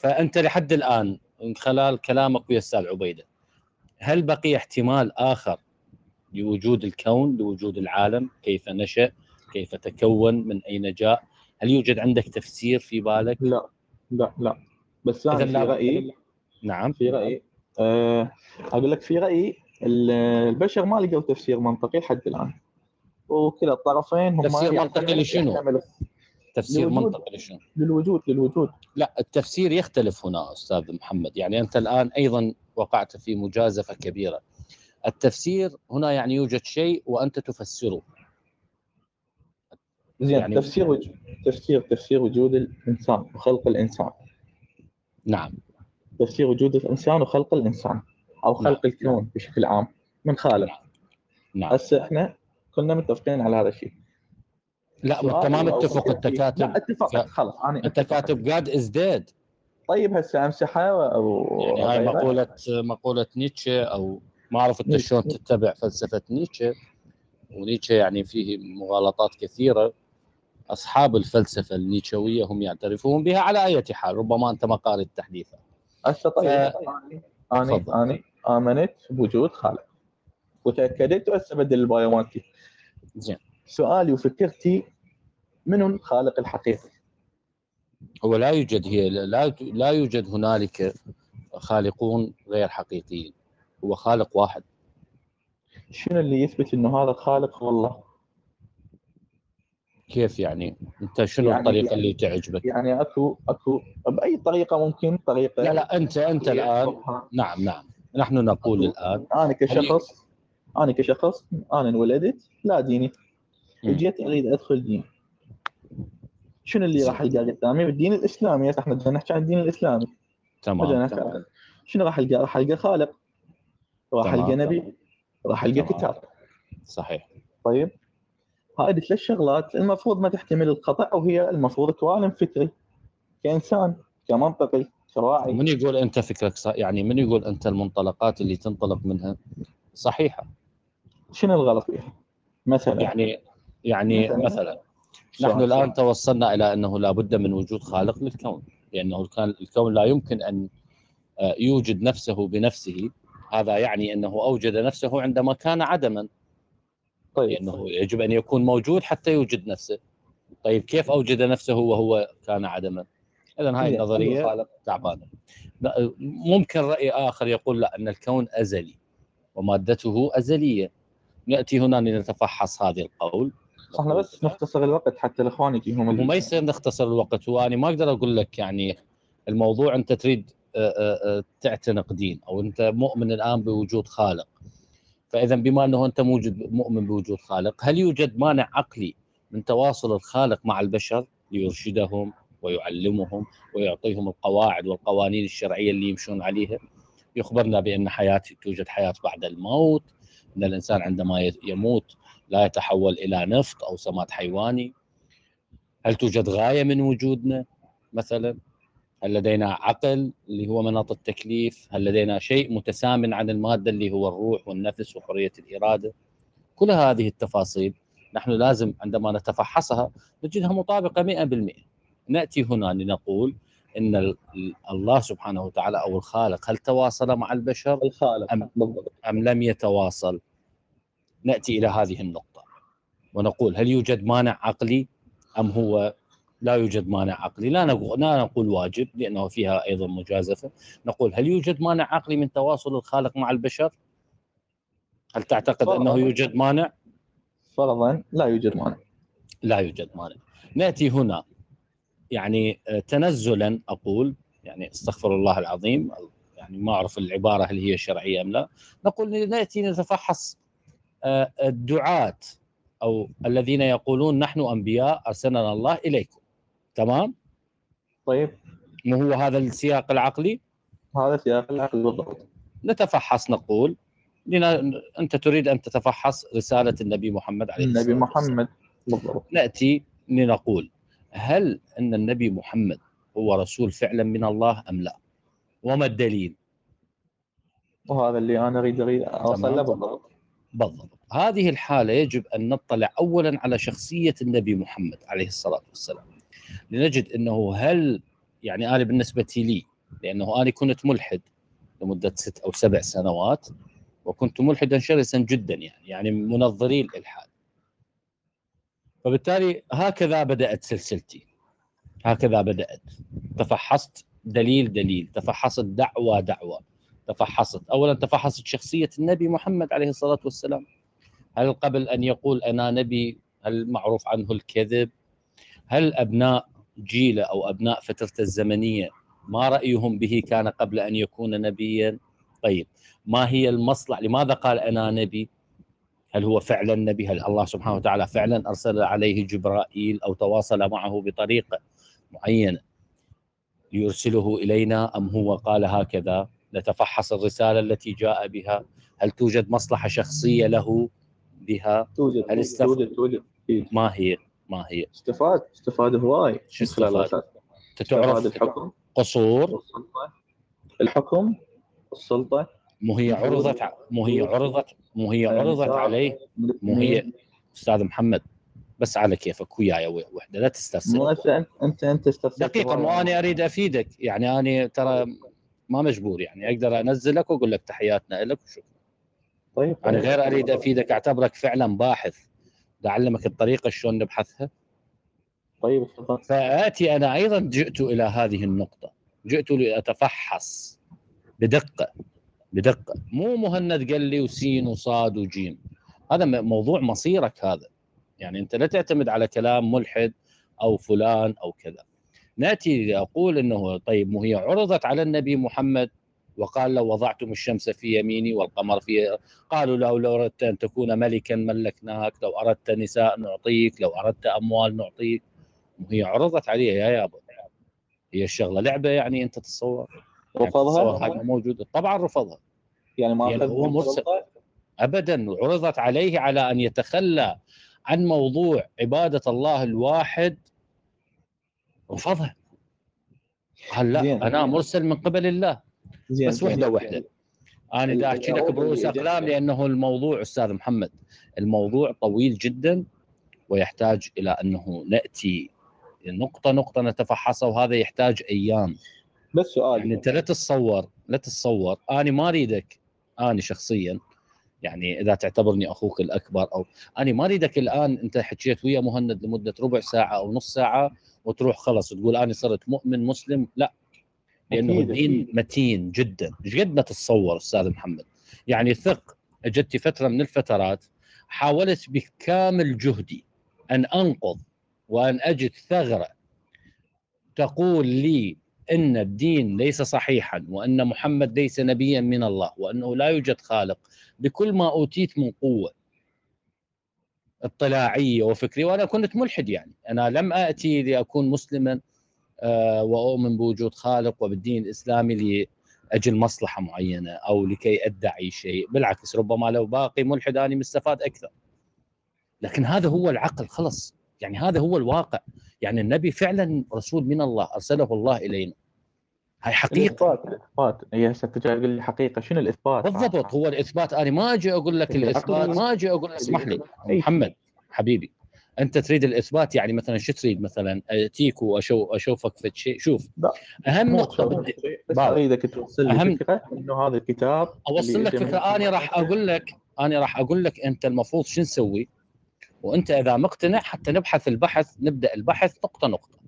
فأنت لحد الآن من خلال كلامك ويا أستاذ عبيدة هل بقي احتمال آخر لوجود الكون لوجود العالم؟ كيف نشأ؟ كيف تكون؟ من أين جاء؟ هل يوجد عندك تفسير في بالك؟ لا لا لا. بس أنا في لا- رأيي نعم. في رأيي أه أقول لك في رأيي ال- البشر ما لقوا تفسير منطقي لحد الآن. وكلا الطرفين هم تفسير يعتمدوا- منطقي لشنو؟ يعتمدوا تفسير. منطقي لشنو؟ للوجود للوجود. لا التفسير يختلف هنا أستاذ محمد. يعني أنت الآن أيضا وقعت في مجازفة كبيرة. التفسير هنا يعني يوجد شيء وأنت تفسره. زين يعني- يعني تفسير وجود تفسير تفسير وجود الإنسان وخلق الإنسان. نعم. تفسير وجود الإنسان وخلق الإنسان أو خلق الكون بشكل عام من خالق نعم. هسه إحنا كنا متفقين على هذا الشيء. لا ما أو متفق انت كاتب لا اتفقت خلاص أنا انت. كاتب قاعد ازداد طيب هسه امسحها أو يعني هاي؟ مقوله مقولة نيتشه أو ما أعرف أنت. شلون تتبع فلسفة نيتشه. ونيتشه يعني فيه مغالطات كثيرة. أصحاب الفلسفة النيتشوية هم يعترفون بها على أي حال ربما أنت ما قارئ تحديثها هسه طيب ف- أنا. أنا أمنت بوجود خالق. وتأكدت وهسه بدل البايو مالتي زين. سؤالي وفكرتي منو الخالق الحقيقي؟ هو لا يوجد هي لا لا يوجد هنالك خالقون غير حقيقيين. هو خالق واحد. شنو اللي يثبت إنه هذا الخالق هو الله؟ كيف يعني؟ أنت شنو يعني- الطريقة اللي تعجبك؟ يعني اكو اكو بأي طريقة ممكن؟ طريقة لا لا انت أنت الان. نعم نعم. نحن نقول الآن أنا كشخص أنا كشخص أنا انولدت لا ديني. جيت أريد أدخل دين. شنو اللي راح ألقاه قدامي؟ بالدين الإسلامي. هسه إحنا بدنا نحكي عن الدين الإسلامي. تمام عن- شنو راح القى؟ راح ألقى خالق. راح تمام. ألقى نبي. راح ألقى تمام. كتاب. صحيح. طيب. هذه ثلاث شغلات. المفروض ما تحتمل الخطا وهي المفروض كوالم فكري. كإنسان كمنطقي كراعي من يقول أنت فكرك صح يعني من يقول أنت المنطلقات اللي تنطلق منها صحيحة؟ شنو الغلط فيها؟ مثلا. يعني يعني مثلاً؟ مثلا. نحن الآن توصلنا إلى أنه لا بد من وجود خالق للكون لأنه كان الكون لا يمكن أن آه، يوجد نفسه بنفسه. هذا يعني أنه أوجد نفسه عندما كان عدما. طيب. لأنه يجب أن يكون موجود حتى يوجد نفسه. طيب كيف أوجد نفسه وهو كان عدما؟ اذا هاي النظرية. تعبانة. لا، ممكن رأي آخر يقول لا أن الكون أزلي ومادته أزلية. نأتي هنا لنتفحص هذا القول. إحنا بس نختصر الوقت حتى الإخوان يجيهم هو ال- ما يصير نختصر الوقت وأنا ما أقدر أقول لك يعني الموضوع أنت تريد آه، آه، آه، تعتنق دين أو أنت مؤمن الآن بوجود خالق. فإذا بما أنه أنت موجود مؤمن بوجود خالق هل يوجد مانع عقلي من تواصل الخالق مع البشر ليرشدهم ويعلمهم ويعطيهم القواعد والقوانين الشرعية اللي يمشون عليها؟ يخبرنا بأن حياتي توجد حياة بعد الموت إن الإنسان عندما يموت لا يتحول إلى نفط أو سماد حيواني. هل توجد غاية من وجودنا مثلا؟ هل لدينا عقل اللي هو مناط التكليف؟ هل لدينا شيء متسامن عن المادة اللي هو الروح والنفس وحرية الإرادة؟ كل هذه التفاصيل نحن لازم عندما نتفحصها نجدها مطابقة 100% نأتي هنا لنقول إن ال- ال- الله سبحانه وتعالى أو الخالق هل تواصل مع البشر؟ الخالق أم- بالضبط. أم لم يتواصل؟ نأتي إلى هذه النقطة ونقول هل يوجد مانع عقلي أم هو لا يوجد مانع عقلي؟ لا نقول لا نقول واجب لأنه فيها أيضا مجازفة. نقول هل يوجد مانع عقلي من تواصل الخالق مع البشر؟ هل تعتقد فرضاً. أنه يوجد مانع؟ فرضا لا يوجد مانع. لا يوجد مانع. نأتي هنا يعني آه، تنزلا أقول يعني أستغفر الله العظيم يعني ما أعرف العبارة هل هي شرعية أم لا نقول نأتي نتفحص آه، الدعاة أو الذين يقولون نحن أنبياء أرسلنا الله إليكم. تمام؟ طيب. مو هو هذا السياق العقلي؟ هذا سياق العقل بالضبط. نتفحص نقول لنا أنت تريد أن تتفحص رسالة النبي محمد عليه النبي الصلاه والسلام. محمد. بالضبط. نأتي لنقول هل أن النبي محمد هو رسول فعلا من الله أم لا؟ وما الدليل؟ وهذا اللي أنا أريد أريد أوصل. له بالضبط بالضبط هذه الحالة يجب أن نطلع أولا على شخصية النبي محمد عليه الصلاة والسلام لنجد أنه هل يعني أنا بالنسبة لي لأنه أنا كنت ملحد لمدة ست أو سبع سنوات وكنت ملحدا شرسا جدا يعني يعني من منظري الإلحاد فبالتالي هكذا بدأت سلسلتي. هكذا بدأت. تفحصت دليل دليل تفحصت دعوة دعوة تفحصت اولا تفحصت شخصية النبي محمد عليه الصلاة والسلام. هل قبل أن يقول أنا نبي هل معروف عنه الكذب؟ هل أبناء جيله أو أبناء فترته الزمنية ما رأيهم به كان قبل أن يكون نبيا؟ طيب ما هي المصلحة؟ لماذا قال أنا نبي؟ هل هو فعلا نبي؟ هل الله سبحانه وتعالى فعلا أرسل عليه جبرائيل أو تواصل معه بطريقه معينه ليرسله إلينا أم هو قال هكذا؟ نتفحص الرسالة التي جاء بها. هل توجد مصلحة شخصية له بها؟ توجد هل استف- توجد توجد. ما هي؟ ما هي؟ استفاد استفاد هواي. شو استفاد؟ الأساس. تعرف استفاد الحكم. قصور؟ والسلطه الحكم. السلطة. مو هي عرضت مو هي عرضت مو هي عرضت عليه. مو هي أستاذ محمد. بس على كيفك وياي وحدة لا مو تسترسل انت انت أنت استفسرت دقيقة مو أنا أريد أفيدك. يعني أنا ترى ما مجبور يعني. أقدر أنزلك وأقول لك تحياتنا لك وشكرا. طيب أنا غير أريد أفيدك أعتبرك فعلا باحث. اعلمك الطريقة شلون نبحثها. طيب تفضل. فآتي أنا أيضا جئت إلى هذه النقطة. جئت لأتفحص بدقة. بدقة. مو مهند قال لي وسين وصاد وجيم. هذا موضوع مصيرك هذا. يعني أنت لا تعتمد على كلام ملحد أو فلان أو كذا. نأتي لأقول أنه طيب مو هي عرضت على النبي محمد وقال لو وضعتم الشمس في يميني والقمر في قالوا لو لو أردت أن تكون ملكا ملكناك لو أردت نساء نعطيك لو أردت أموال نعطيك. وهي عرضت عليه يا يابا هي الشغلة لعبة يعني أنت تتصور؟ رفضها؟ حاجة موجودة. طبعا رفضها. يعني ما يعني هو مرسل. ابدا عرضت عليه على أن يتخلى عن موضوع عبادة الله الواحد. رفضها. قال لا زين. أنا مرسل من قبل الله. زين بس زين. وحدة وحدة. أنا دا احكي لك برؤوس أقلام لأنه الموضوع أستاذ محمد الموضوع طويل جدا ويحتاج إلى أنه نأتي نقطة نقطة نتفحصها وهذا يحتاج أيام. بس سؤال. يعني انت لا تتصور لا تتصور. أنا ما أريدك أنا شخصيا يعني إذا تعتبرني أخوك الأكبر أو أنا ما أريدك الآن أنت حكيت ويا مهند لمدة ربع ساعة أو نص ساعة وتروح خلص تقول أنا صرت مؤمن مسلم. لا. لأنه أكيد، الدين. متين جدا. إيش قد ما تتصور أستاذ محمد؟ يعني ثق. اجتي فترة من الفترات حاولت بكامل جهدي أن أنقض وأن أجد ثغرة تقول لي إن الدين ليس صحيحا وإن محمد ليس نبيا من الله وإنه لا يوجد خالق. بكل ما أوتيت من قوة اطلاعية وفكرية وأنا كنت ملحد يعني. أنا لم آتي لأكون مسلما آه، وأؤمن بوجود خالق وبالدين الإسلامي لأجل مصلحة معينة أو لكي أدعي شيء. بالعكس ربما لو باقي ملحد اني مستفاد أكثر. لكن هذا هو العقل خلص يعني هذا هو الواقع. يعني النبي فعلا رسول من الله أرسله الله إلينا. هاي حقيقة. الإثبات الإثبات. هي هسه انت جاي تقول لي حقيقة. شنو الإثبات؟ بالضبط هو الإثبات. أنا ما أجي أقول لك اللي الإثبات ما أجي أقول اسمح لي. أي. محمد حبيبي أنت تريد الإثبات؟ يعني مثلا شو تريد مثلا؟ اتيك واشوف أشوفك في شيء؟ شوف أهم نقطة بدي بس. أريدك توصل لي أهم- فكرة إنه هذا الكتاب أوصل لك فكرة. أنا راح أقول لك أنا راح أقول لك أنت المفروض شو نسوي؟ وأنت إذا مقتنع حتى نبحث البحث نبدأ البحث نقطة نقطة.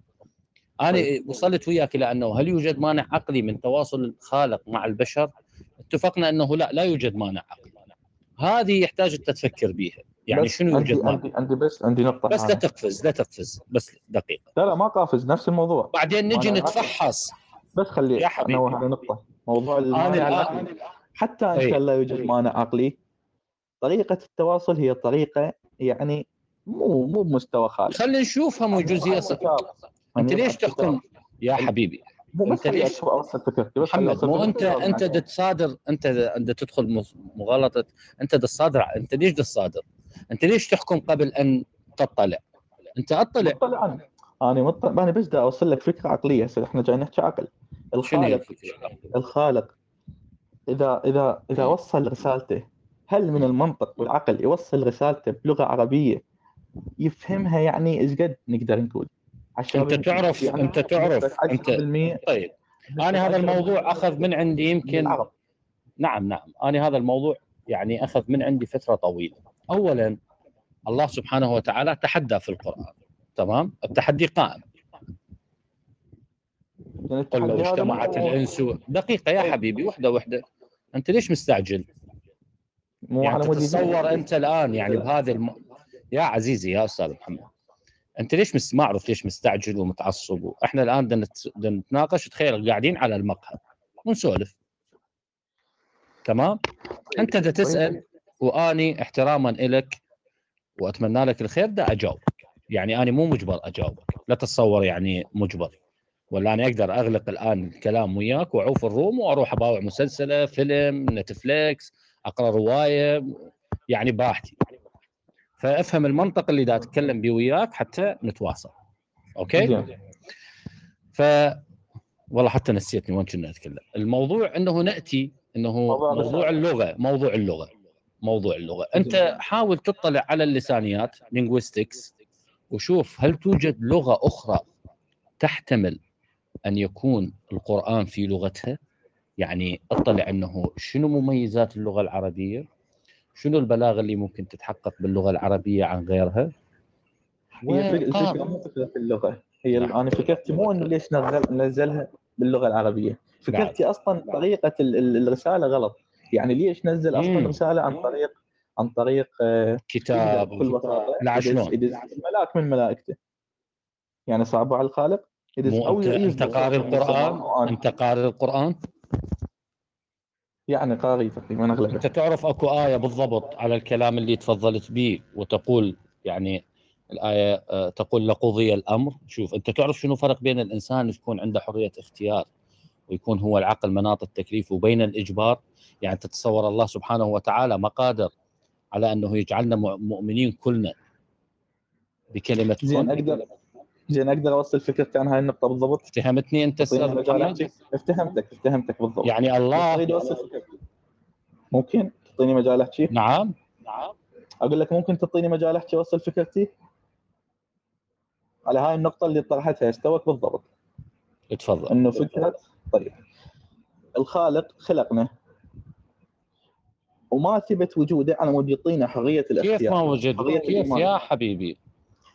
أنا وصلت وياك إلى أنه هل يوجد مانع عقلي من تواصل الخالق مع البشر؟ اتفقنا أنه لا لا يوجد مانع عقلي هذه يحتاج أنت تفكر بيها. يعني شنو عندي يوجد مانع؟ عندي عندي بس عندي نقطة بس لا. تقفز لا تقفز بس دقيقة. لا لا ما قافز نفس الموضوع. بعدين نجي نتفحص. بس خلي يا حبيبي. أنوه على نقطة. موضوع المانع العقلي حتى إن. كان لا يوجد مانع عقلي طريقة التواصل هي طريقة يعني مو مو بمستوى خالص خلينا نشوفها من جزئيه أنت ليش تحكم يا حبيبي خلي ليش- اوصل فكرتي بس محمد مو أنت أنت. تتصادر أنت أنت تدخل مغالطة أنت تصادر أنت ليش تصادر؟ أنت ليش تحكم قبل أن تطلع؟ أنت أطلع. مطلع عنه أنا مطلع. أنا بس دا أوصل لك فكرة عقلية. هسه إحنا جاي نحكي عقل. الخالق؟ الخالق إذا إذا إذا وصل رسالته هل من المنطق والعقل يوصل رسالته بلغة عربية يفهمها يعني إيش قد نقدر نقول؟ أنت تعرف أنت تعرف انت 10% طيب. أنا هذا الموضوع أخذ من عندي يمكن نعم نعم. أنا هذا الموضوع يعني أخذ من عندي فترة طويلة. اولا الله سبحانه وتعالى تحدى في القرآن. تمام؟ التحدي قائم. قل لو اجتمعت الإنس دقيقة يا حبيبي وحدة وحدة. أنت ليش مستعجل؟ مو يعني تتصور أنت الآن يعني بهذه الم... يا عزيزي يا أستاذ محمد. أنت ليش. ما أعرف ليش مستعجل ومتعصب إحنا الآن بدنا نت- بدنا نتناقش تخيل قاعدين على المقهى. ونسولف. تمام؟ أنت دا تسأل وأني احتراما لك وأتمنى لك الخير دا أجاوبك. يعني أنا مو مجبر أجاوبك. لا تتصور يعني مجبر. ولا أنا أقدر أغلق الآن الكلام وياك وأعوف الروم وأروح أباوع مسلسلة فيلم نتفليكس أقرأ رواية يعني براحتي. فأفهم المنطق اللي دا أتكلم بيه وياك حتى نتواصل. okay. ف والله حتى نسيتني وين كنا نتكلم؟ الموضوع إنه نأتي إنه موضوع موضوع اللغة موضوع اللغة موضوع اللغة. أنت حاول تطلع على اللسانيات linguistics وشوف هل توجد لغة أخرى تحتمل أن يكون القرآن في لغتها؟ يعني اطلع إنه شنو مميزات اللغة العربية؟ شنو البلاغة اللي ممكن تتحقق باللغة العربية عن غيرها؟ هي فك- الفكرة. مو فكرة اللغة. هي نعم. أنا فكرتي مو إنه ليش نزل نزلها باللغة العربية. فكرتي أصلا طريقة ال- ال- الرسالة غلط. يعني ليش نزل أصلا مم. رسالة عن طريق عن طريق آه، كتاب بكل بساطة؟ يدز ملاك من ملائكته. يعني صعبوا على الخالق؟ يدز مو أو انت قارئ القرآن؟ أنت قارئ القرآن؟ يعني قاري تقريبا أغلبه. أنت تعرف أكو آية بالضبط على الكلام اللي تفضلت به وتقول يعني الآية آه، تقول لقضي الأمر. شوف أنت تعرف شنو فرق بين الإنسان يكون عنده حرية اختيار ويكون هو العقل مناط التكليف وبين الإجبار؟ يعني تتصور الله سبحانه وتعالى ما قادر على أنه يجعلنا مؤمنين كلنا بكلمة زين أقدر زين أقدر اوصل فكرتي عن هاي النقطة بالضبط. افتهمتني انت أستاذ افتهمتك افتهمتك بالضبط. يعني الله اريد اوصل فكرتي ممكن تعطيني مجال أحكي؟ نعم. نعم أقول لك ممكن تعطيني مجال أحكي اوصل فكرتي على هاي النقطة اللي طرحتها استوت بالضبط؟ تفضل إنه فكره طيب. الخالق خلقنا. وما ثبت وجوده على مود يعطينا حرية الاختيار كيف ما وجد كيف. يا حبيبي؟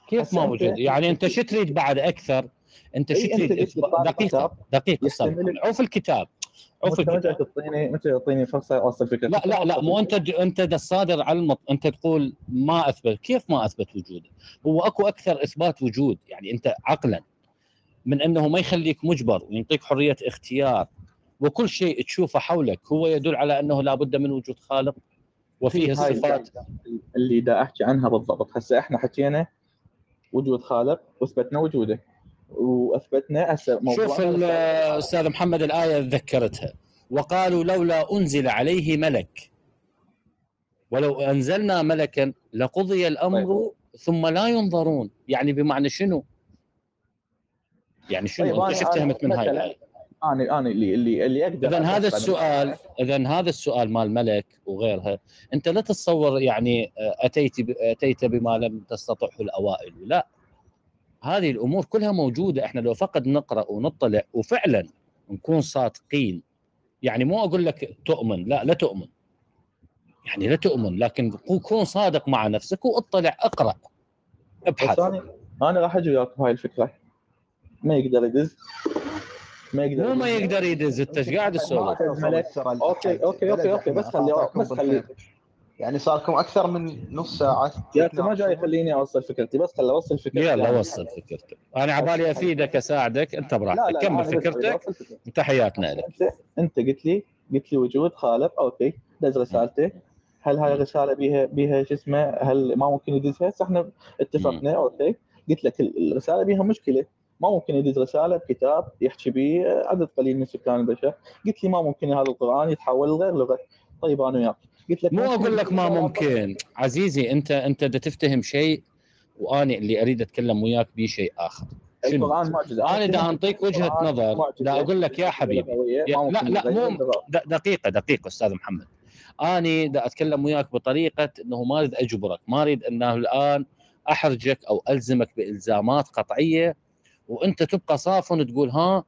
كيف ما وجد يعني أنت شو تريد بعد أكثر أنت شو تريد دقيقة دقيقة عوف الكتاب. عوف انت متى الكتاب. تعطيني متى تعطيني فرصة أوصل فكرتي لا لا لا مو أنت أنت الصادر على المط... أنت تقول ما أثبت. كيف ما أثبت وجوده هو أكو أكثر إثبات وجود. يعني أنت عقلا من أنه ما يخليك مجبر ويعطيك حرية اختيار. وكل شيء تشوفه حولك هو يدل على أنه لابد من وجود خالق. وفيه الصفات اللي دا أحكي عنها بالضبط. هسه إحنا حكينا وجود خالق وأثبتنا وجوده وأثبتنا هسه موضوع شوف ال- أستاذ محمد الآية ذكرتها وقالوا لولا أنزل عليه ملك ولو أنزلنا ملكا لقضي الأمر ثم لا ينظرون يعني بمعنى شنو؟ يعني شنو؟ طيب، أنت شو فهمت من هاي؟ أنا أنا اللي اللي اللي أقدر اذا هذا السؤال اذا هذا السؤال مال ملك وغيرها أنت لا تتصور يعني آه، أتيت أتيت بما لم تستطعه الأوائل لا. هذه الأمور كلها موجودة إحنا لو فقط نقرأ ونطلع وفعلا نكون صادقين يعني مو أقول لك تؤمن لا لا تؤمن. يعني لا تؤمن لكن كون صادق مع نفسك واطلع اقرأ ابحث. أنا أنا راح أجي وياك بهاي الفكرة. ما يقدر يدز. ما يقدر مو ما. يقدر يدز انت إيش قاعد تسولف ملك. okay، okay، okay، okay، بس خلي- بس خلي- يعني صار لكم أكثر من نص ساعة. يا أخي ما جاي يخليني أوصل فكرتي بس خلي أوصل فكرتي. يلا وصل فكرتك. أنا عبالي أفيدك أساعدك. أنت لا براحتك. لا كمل فكرتك. أوصل فكرتي. انت حياتنا لك. أنت أنت قلت لي قلت لي وجود خالق okay دز رسالته هل هاي الرسالة بيها بيها شو اسمه هل ما ممكن يدزها؟ هسه إحنا اتفقنا. okay قلت لك ال- الرسالة بيها مشكلة. ما ممكن يدز رسالة بكتاب يحكي به عدد قليل من سكان البشر. قلت لي ما ممكن هذا القرآن يتحول لغير لغة. طيب أنا وياك. قلت لك مو أقول لك ما ممكن. عزيزي أنت أنت بدك تفتهم شيء وأنا اللي أريد أتكلم وياك به شيء آخر. شنو؟ القرآن معجزه أنا دا أنطيك وجهة نظر. دا أقول لك يا حبيبي. يا- لا لا مو دقيقة دقيقة أستاذ محمد. اني دا أتكلم وياك بطريقة إنه ما أريد أجبرك ما أريد إنه الآن أحرجك أو ألزمك بإلزامات قطعية وانت تبقى صافن تقول ها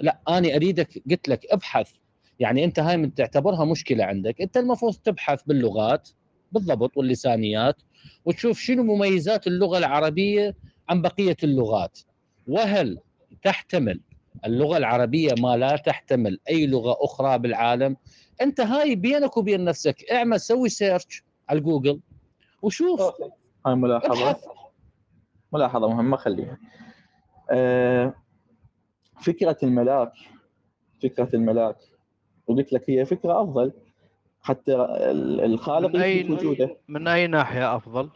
لا أنا أريدك قلت لك ابحث. يعني أنت هاي من تعتبرها مشكلة عندك. أنت المفروض تبحث باللغات بالضبط واللسانيات وتشوف شنو مميزات اللغة العربية عن بقية اللغات. وهل تحتمل اللغة العربية ما لا تحتمل أي لغة أخرى بالعالم؟ أنت هاي بينك وبين نفسك اعمل سوي search على جوجل وشوف. هاي ملاحظة. ملاحظة مهمة خليها. فكرة الملاك فكرة الملاك وقلت لك هي فكرة أفضل حتى ال- الخالق من أي- وجوده من أي ناحية أفضل؟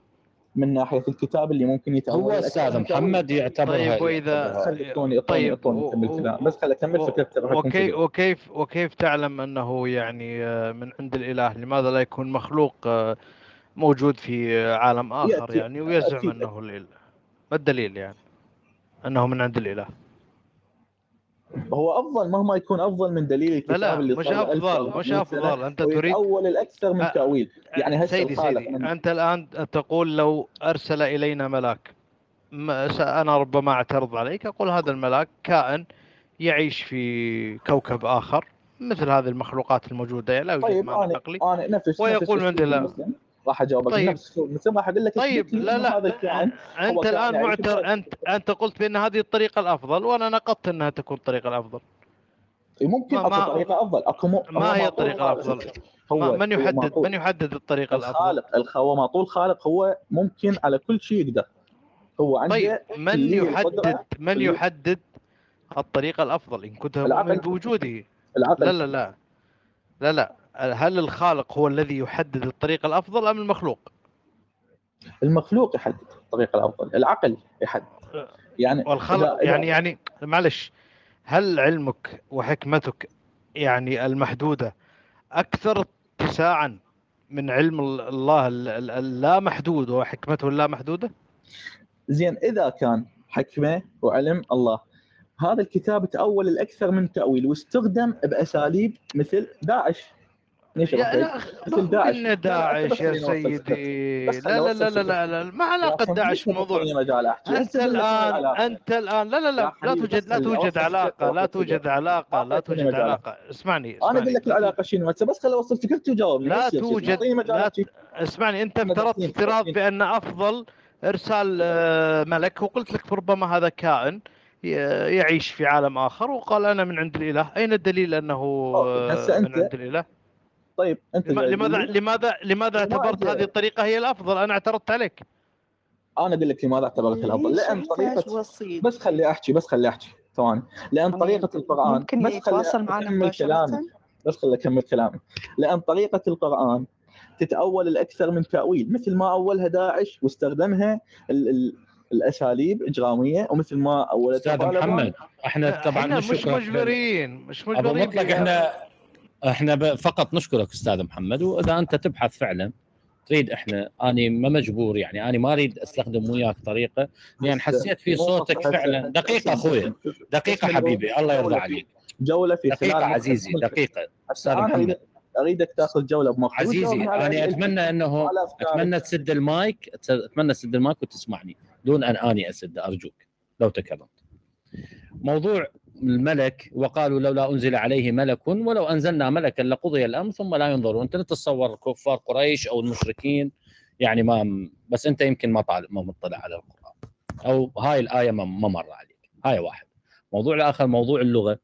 من ناحية الكتاب اللي ممكن يتأول هو أستاذ. محمد يعتبرها طيب واذا خلي طيب اكمل كلام بس خلي أكمل أكون وكيف. وكيف وكيف تعلم أنه يعني آه، من عند الإله؟ لماذا لا يكون مخلوق آه، موجود في عالم آخر يعني ويزعم. أنه الإله؟ ما الدليل يعني؟ أنه من عند الإله؟ هو أفضل مهما يكون أفضل من دليل لا الكتاب لا اللي مش أفضل مش أفضل أنت تريد ويتأول الأكثر من تأويل يعني هسه سيدي سيدي من- أنت الآن تقول لو أرسل إلينا ملاك أنا ربما أعترض عليك أقول هذا الملاك كائن يعيش في كوكب آخر مثل هذه المخلوقات الموجودة لا يوجد طيب معنى أنا عقلي ويقول من الله. راح اجاوبك طيب. أسلوب المسلم راح أقول لك طيب لا إنه هذا لا الكائن أنت الآن يعيش معتر. انت أنت قلت بأن هذه الطريقة الأفضل وأنا نقضت أنها تكون الطريقة الأفضل. ممكن ما- اكو ما- طريقة أفضل. اكو مو ما هو هي الطريقة. الأفضل؟ هو ما- من هو يحدد معقول. من يحدد الطريقة الأفضل؟ الخالق الخ- هو معطول خالق هو ممكن على كل شيء يقدر. هو عنده طيب من يحدد من يحدد الطريقة الأفضل؟ إن كنت. مؤمن بوجوده. العقل. لا لا لا. لا لا. هل الخالق هو الذي يحدد الطريقة الأفضل أم المخلوق؟ المخلوق يحدد الطريقة الأفضل العقل يحدد يعني والخلق إذا- إذا- يعني يعني معلش هل علمك وحكمتك يعني المحدودة أكثر اتساعا من علم ال- الله ال- ال- اللا محدود وحكمته اللا محدودة؟ زين إذا كان حكمة وعلم الله هذا الكتاب تأول الأكثر من تأويل واستخدم بأساليب مثل داعش ليش لا داعش. داعش يا خليني. سيدي لا خليني لا لا لا لا, لا. ما علاقة داعش أحكي؟ أنت الآن. أنت الآن لا لا لا لا توجد لا توجد علاقة لا توجد. علاقة لا توجد. علاقة اسمعني أنا أقول لك العلاقة شنو هسه بس خلي أوصل فكرتي وجاوبني لا توجد- لا. اسمعني أنت افترضت افتراض. بأن أفضل إرسال آه، ملك وقلت لك ربما هذا كائن يعيش في عالم آخر وقال أنا من عند الإله أين الدليل أنه من عند الاله طيب أنت لماذا لماذا لماذا ما اعتبرت. هذه الطريقة هي الأفضل؟ أنا اعترضت عليك. أنا أقول لك لماذا اعتبرت الأفضل. لأن طريقه؟ بس خلي أحكي بس خلي أحكي ثواني. لأن طريقة القران ممكن بس خلي أكمل كلامي؟ بس خلي أكمل كلامي. لأن طريقة القرآن تتأول الأكثر من تأويل. مثل ما أولها داعش واستخدمها ال ال الأساليب إجرامية ومثل ما اولت أستاذ. محمد إحنا طبعا إحنا مش مجبرين مش مجبرين مطلق إحنا إحنا فقط نشكرك أستاذ محمد وإذا أنت تبحث فعلا تريد إحنا أني ما مجبور يعني أنا ما أريد أستخدم وياك طريقة لأن حسيت في صوتك فعلا. دقيقة أخوي دقيقة حبيبي الله يرضى عليك. جولة في دقيقة عزيزي دقيقة. أستاذ محمد. اريد أريدك تأخذ جولة بمخي عزيزي أنا أتمنى أنه. أتمنى تسد المايك أتمنى تسد المايك وتسمعني دون أن أني أسد أرجوك لو تكرمت. موضوع الملك وقالوا لولا أنزل عليه ملك ولو أنزلنا ملكا لقضي الأمر ثم لا ينظرون. أنت تتصور كفار قريش أو المشركين يعني ما بس أنت يمكن ما طالع ما مطلع على القرآن. أو هاي الآية ما ما مر عليك. هاي واحد. موضوع الآخر موضوع اللغة.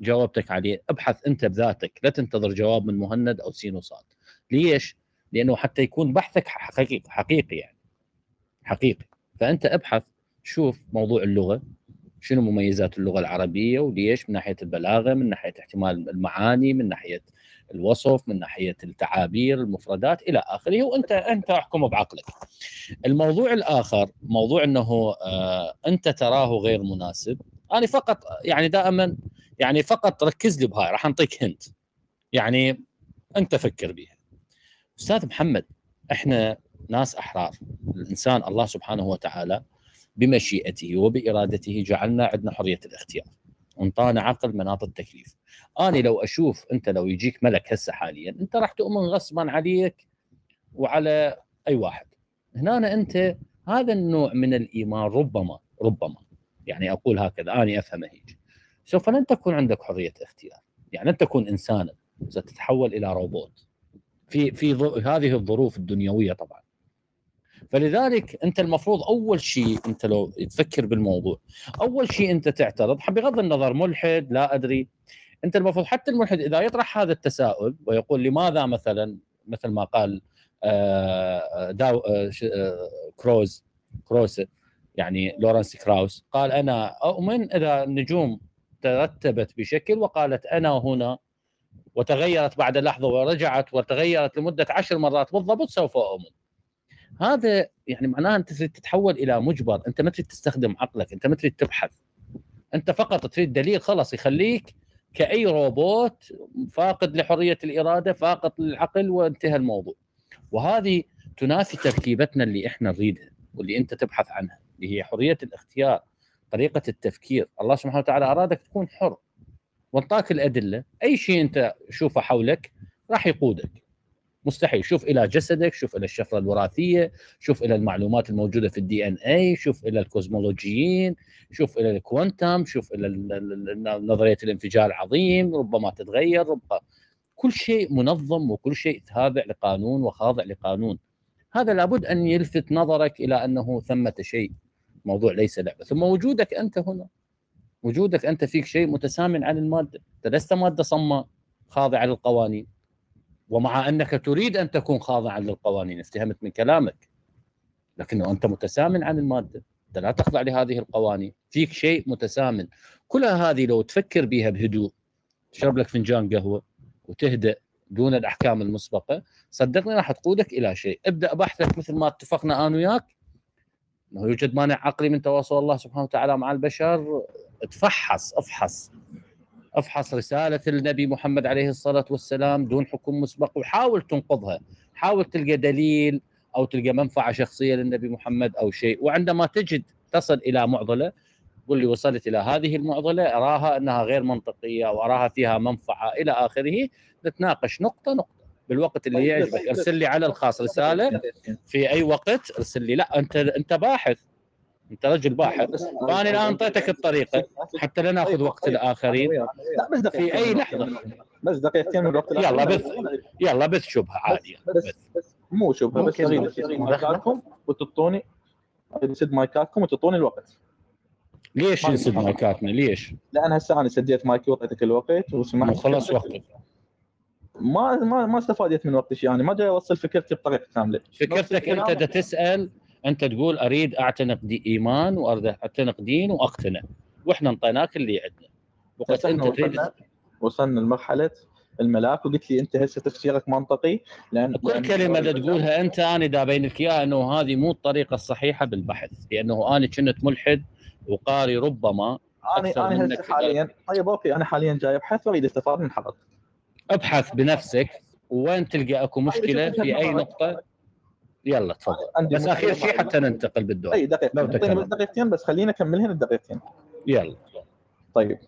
جاوبتك عليه. ابحث أنت بذاتك. لا تنتظر جواب من مهند أو سين وصاد ليش؟ لأنه حتى يكون بحثك حقيقي حقيقي يعني. حقيقي. فأنت ابحث شوف موضوع اللغة. شنو مميزات اللغة العربية وليش من ناحية البلاغة من ناحية احتمال المعاني من ناحية الوصف من ناحية التعابير المفردات إلى آخره وأنت أنت أحكم بعقلك. الموضوع الآخر موضوع إنه آه أنت تراه غير مناسب أنا فقط يعني دائما يعني فقط ركز لي بهاي راح أنطيك هنت يعني أنت فكر بيها. أستاذ محمد إحنا ناس أحرار الإنسان الله سبحانه وتعالى بمشيئته وبإرادته جعلنا عندنا حرية الاختيار. وانطانا عقل مناط التكليف. أنا لو أشوف أنت لو يجيك ملك هسه حاليا أنت راح تؤمن غصبا عليك وعلى أي واحد. هنا أنت هذا النوع من الإيمان ربما ربما يعني أقول هكذا آني أفهم هيك. سوف لن تكون عندك حرية اختيار. يعني لن تكون انسانا ستتحول إلى روبوت. في في هذه الظروف الدنيوية طبعا. فلذلك انت المفروض اول شيء انت لو تفكر بالموضوع اول شيء انت تعترض بغض النظر ملحد لا ادري انت المفروض حتى الملحد اذا يطرح هذا التساؤل ويقول لماذا مثلا مثل ما قال آه، داو آه، آه، كروز كراوس يعني لورنس كراوس قال أنا أؤمن إذا النجوم ترتبت بشكل وقالت أنا هنا وتغيرت بعد لحظة ورجعت وتغيرت لمدة عشر مرات بالضبط سوف أؤمن. هذا يعني معناها أنت تريد تتحول إلى مجبر، أنت ما تريد تستخدم عقلك، أنت ما تريد تبحث. أنت فقط تريد دليل خلاص يخليك كأي روبوت فاقد لحرية الإرادة، فاقد للعقل وانتهى الموضوع. وهذه تنافي تركيبتنا اللي إحنا نريدها واللي أنت تبحث عنها اللي هي حرية الاختيار، طريقة التفكير، الله سبحانه وتعالى أرادك تكون حر. وانطاك الأدلة أي شيء أنت شوفه حولك راح يقودك مستحيل. شوف إلى جسدك شوف إلى الشفرة الوراثية شوف إلى المعلومات الموجودة في ال DNA شوف إلى الكوزمولوجي شوف إلى ال quantum شوف إلى ال- ال- ال- نظرية الانفجار العظيم ربما تتغير ربما كل شيء منظم وكل شيء تابع لقانون وخاضع لقانون. هذا لابد أن يلفت نظرك إلى أنه ثمة شيء موضوع ليس لعبة. ثم وجودك أنت هنا. وجودك أنت فيك شيء متسامن عن المادة، أنت لست مادة صماء خاضعه للقوانين. ومع أنك تريد أن تكون خاضعا للقوانين، افتهمت من كلامك. لكنه أنت متسامن عن المادة، أنت لا تخضع لهذه القوانين، فيك شيء متسامن. كلها هذه لو تفكر بها بهدوء تشرب لك فنجان قهوة وتهدأ دون الأحكام المسبقة، صدقني راح تقودك إلى شيء، ابدأ بحثك مثل ما اتفقنا أنا وياك. إنه يوجد مانع عقلي من تواصل الله سبحانه وتعالى مع البشر. تفحص افحص. أفحص رسالة النبي محمد عليه الصلاة والسلام دون حكم مسبق وحاول تنقضها. حاول تلقى دليل أو تلقى منفعة شخصية للنبي محمد أو شيء. وعندما تجد تصل إلى معضلة قل لي وصلت إلى هذه المعضلة أراها أنها غير منطقية أو أراها فيها منفعة إلى آخره نتناقش نقطة نقطة. بالوقت اللي طيب، يعجبك أرسل لي على الخاص رسالة في أي وقت أرسل لي لا أنت أنت باحث. انت رجل باحث فأنا الآن أعطيتك الطريقة حتى لا نأخذ وقت. الآخرين. لا بس في أي لحظة. بس دقيقتين من الوقت يلا. بث يلا بث شبهة عادي بس بس, بس. مو شبهة بس؟ مايكاتكم وتعطوني اسد مايكاتكم وتعطوني الوقت. ليش نسد مايكاتنا؟ ليش؟ لأن هسه أنا سديت مايكي وعطيتك الوقت وسمحت. وخلص وقتك. ما ما ما استفادت من وقتي يعني. ما جاي أوصل فكرتي بطريقة كاملة. فكرتك أنت دا تسأل أنت تقول أريد أعتنق دي إيمان وأريد أعتنق دين وأقتنع. وإحنا انطيناك اللي عندنا. وقت أنت تريد وصلنا لمرحلة الملاك وقلت لي أنت هسه تفسيرك منطقي لأن كل لأن- كلمة اللي تقولها أنت أنا دا بين لك اياها أنه هذه مو الطريقة الصحيحة بالبحث لأنه أنا كنت ملحد وقاري ربما أنا أنا هسه حاليا طيب أوكي أنا حاليا جاي أبحث وأريد استفاد من حضرتك. أبحث بنفسك وين تلقى أكو مشكلة في أي نقطة؟ يلا تفضل. عندي بس اخر شيء حتى ننتقل بالدور. أي دقيقة. تكلم. بس دقيقتين بس خلينا اكملهن الدقيقتين يلا. طيب.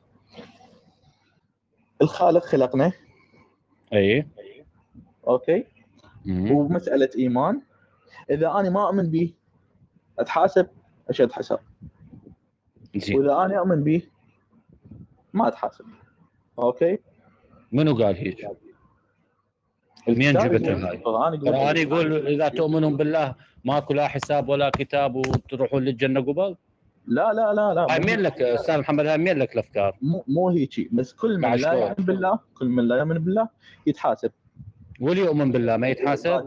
الخالق خلقنا. أي. okay. مم. ومسألة إيمان. إذا أنا ما أؤمن به أتحاسب؟ اشد حساب زين. وإذا أنا أؤمن به ما أتحاسب. okay؟ منو قال هيك؟ مين الكتاب جبتها يقول- هاي؟ القرآن يقول القرآن يقول إذا تؤمنون بالله ماكو لا حساب ولا كتاب وتروحون للجنة قبل لا لا لا لا هاي مين لك أستاذ محمد هاي مين لك الأفكار؟ مو مو هيك بس كل من لا؟ يؤمن بالله كل من لا يؤمن بالله يتحاسب واللي يؤمن بالله ما يتحاسب؟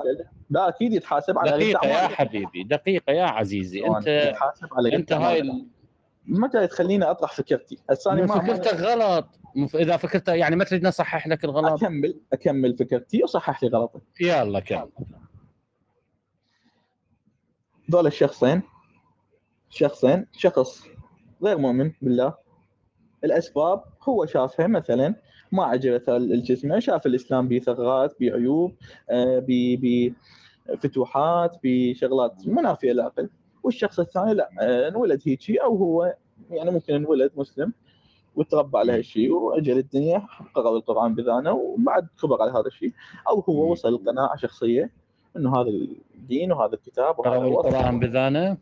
لا أكيد يتحاسب على دقيقة يا. حبيبي دقيقة يا عزيزي أنت يتحاسب على أنت هاي. ما جاي تخليني أطرح فكرتي. هسه أنا فكرتك غلط. إذا فكرت يعني ما تريد نصحح لك الغلط؟ أكمل أكمل فكرتي وصحح لي غلطي يلا كم ذول الشخصين شخصين شخص غير مؤمن بالله. الأسباب هو شافها مثلا ما عجبته الجسم شاف الإسلام به ثغرات بعيوب آه، ب- بفتوحات بشغلات منافية للعقل. والشخص الثاني لا آه، انولد هيجي أو هو يعني ممكن انولد مسلم وتربى على هالشيء واجى للدنيا قرأ القرآن بذانه وبعد كبر على هذا الشيء أو هو وصل لقناعة شخصية إنه هذا الدين وهذا الكتاب وهذا القرآن بذانه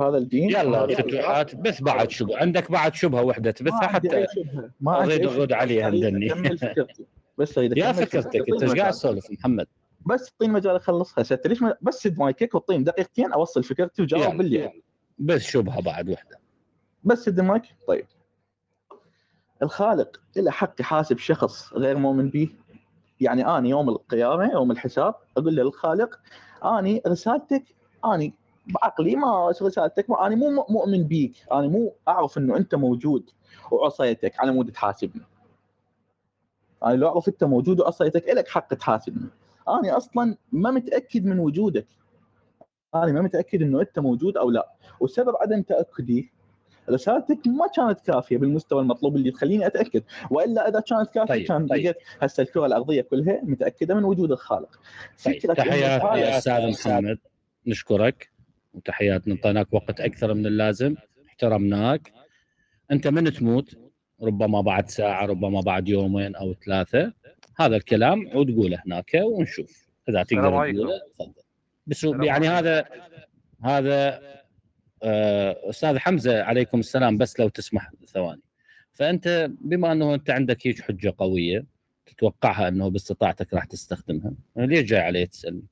هذا الدين يلا فتوحات بس بعد شبهة عندك بعد شبهة وحدة تبثها حتى. ما أريد شبهة. عليها عندني بس اريد يا فكرتك. أنت إيش قاعد. تسولف محمد بس اعطيني مجال اخلصها أنت ليش ما... بس سد مايكك وطيني دقيقتين أوصل فكرتي وجاوب يلا. باللي عندي. بس شبهه بعد وحدة. بس سد المايك طيب. الخالق له حق يحاسب شخص غير مؤمن به؟ يعني اني يوم القيامة يوم الحساب أقول للخالق اني رسالتك اني بعقلي ما رسالتك ما اني مو مؤمن بيك. اني مو أعرف إنه أنت موجود وعصيتك. على مود تحاسبني. أنا لو أعرف أنت موجود وعصيتك إلك حق تحاسبني. أنا أصلا ما متأكد من وجودك. أنا ما متأكد إنه أنت موجود أو لا. وسبب عدم تأكدي رسالتك ما كانت كافية بالمستوى المطلوب اللي تخليني أتأكد. وإلا إذا كانت كافية طيب، كان طيب. لقيت هسه الكرة الأرضية كلها متأكدة من وجود الخالق. طيب تحيات يا أستاذ محمد. نشكرك. وتحياتنا انطيناك وقت أكثر من اللازم. احترمناك. أنت من تموت؟ ربما بعد ساعة ربما بعد يومين أو ثلاثة. هذا الكلام وتقوله هناك ونشوف. إذا تقدر. تقوله تفضل. بس يعني هذا هذا آه، أستاذ حمزة عليكم السلام بس لو تسمح ثواني. فأنت بما أنه أنت عندك هيك حجة قوية تتوقعها أنه باستطاعتك راح تستخدمها ليش جاي علي تسألني؟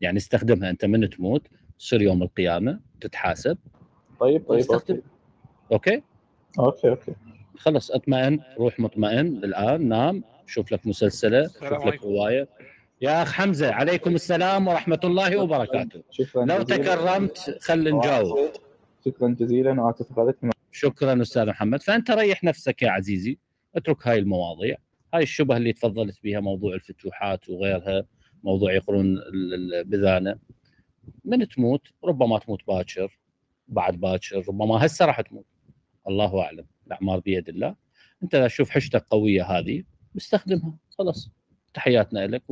يعني استخدمها أنت من تموت تصير يوم القيامة تتحاسب. طيب طيب واستخدم. okay. okay؟ okay okay. خلص أطمئن روح مطمئن الآن نام. شوف لك مسلسلة شوف لك. رواية. يا أخ حمزة عليكم السلام ورحمة الله وبركاته. شكرا لو. تكرمت خل نجاوب. شكرا جزيلا واسف غلطت من شكرا أستاذ محمد. فأنت ريح نفسك يا عزيزي. اترك هاي المواضيع. هاي الشبهه اللي تفضلت بها موضوع الفتوحات وغيرها موضوع يقرون ال- ال- بذانة. من تموت؟ ربما تموت باكر بعد باكر ربما هسه راح تموت. الله أعلم. الأعمار بيد الله. أنت اذا تشوف حشتك قوية هذه. استخدمها خلاص. تحياتنا لك.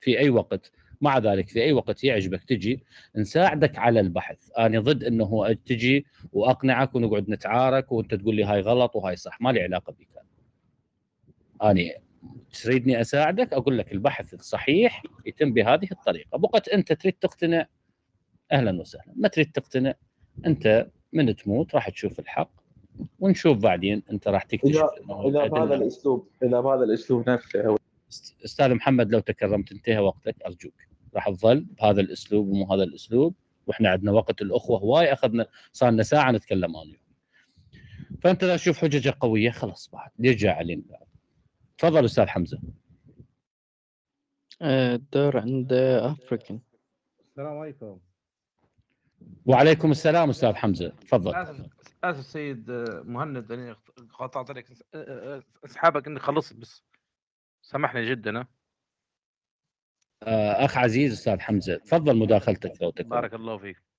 في أي وقت مع ذلك في أي وقت يعجبك تجي نساعدك على البحث. أنا ضد إنه تجي وأقنعك ونقعد نتعارك وأنت تقول لي هاي غلط وهاي صح. ما لي علاقة بك. أنا تريدني أساعدك أقول لك البحث الصحيح يتم بهذه الطريقة. بقت أنت تريد تقتنع. أهلا وسهلا. ما تريد تقتنع. أنت من تموت راح تشوف الحق. ونشوف بعدين انت راح تكتشف اذا إذا بهذا الاسلوب إذا بهذا الأسلوب نفسه. است- أستاذ محمد لو تكرمت انتهى وقتك. أرجوك. راح تظل بهذا الأسلوب ومو هذا الأسلوب. وإحنا عندنا وقت الأخوة هواي. اخذنا صار لنا ساعة نتكلم أنا. فأنت اذا تشوف حججه قويه خلاص بعد. جاي علينا. بعد تفضل أستاذ حمزة. آه، الدور عند افريكان السلام عليكم. وعليكم السلام أستاذ حمزة. تفضل. اسف سيد مهند أني قطعت عليك. أسحابك إني خلصت بس سامحني جدا ها؟ آه، أخ عزيز أستاذ حمزة. تفضل مداخلتك لو بارك الله فيك.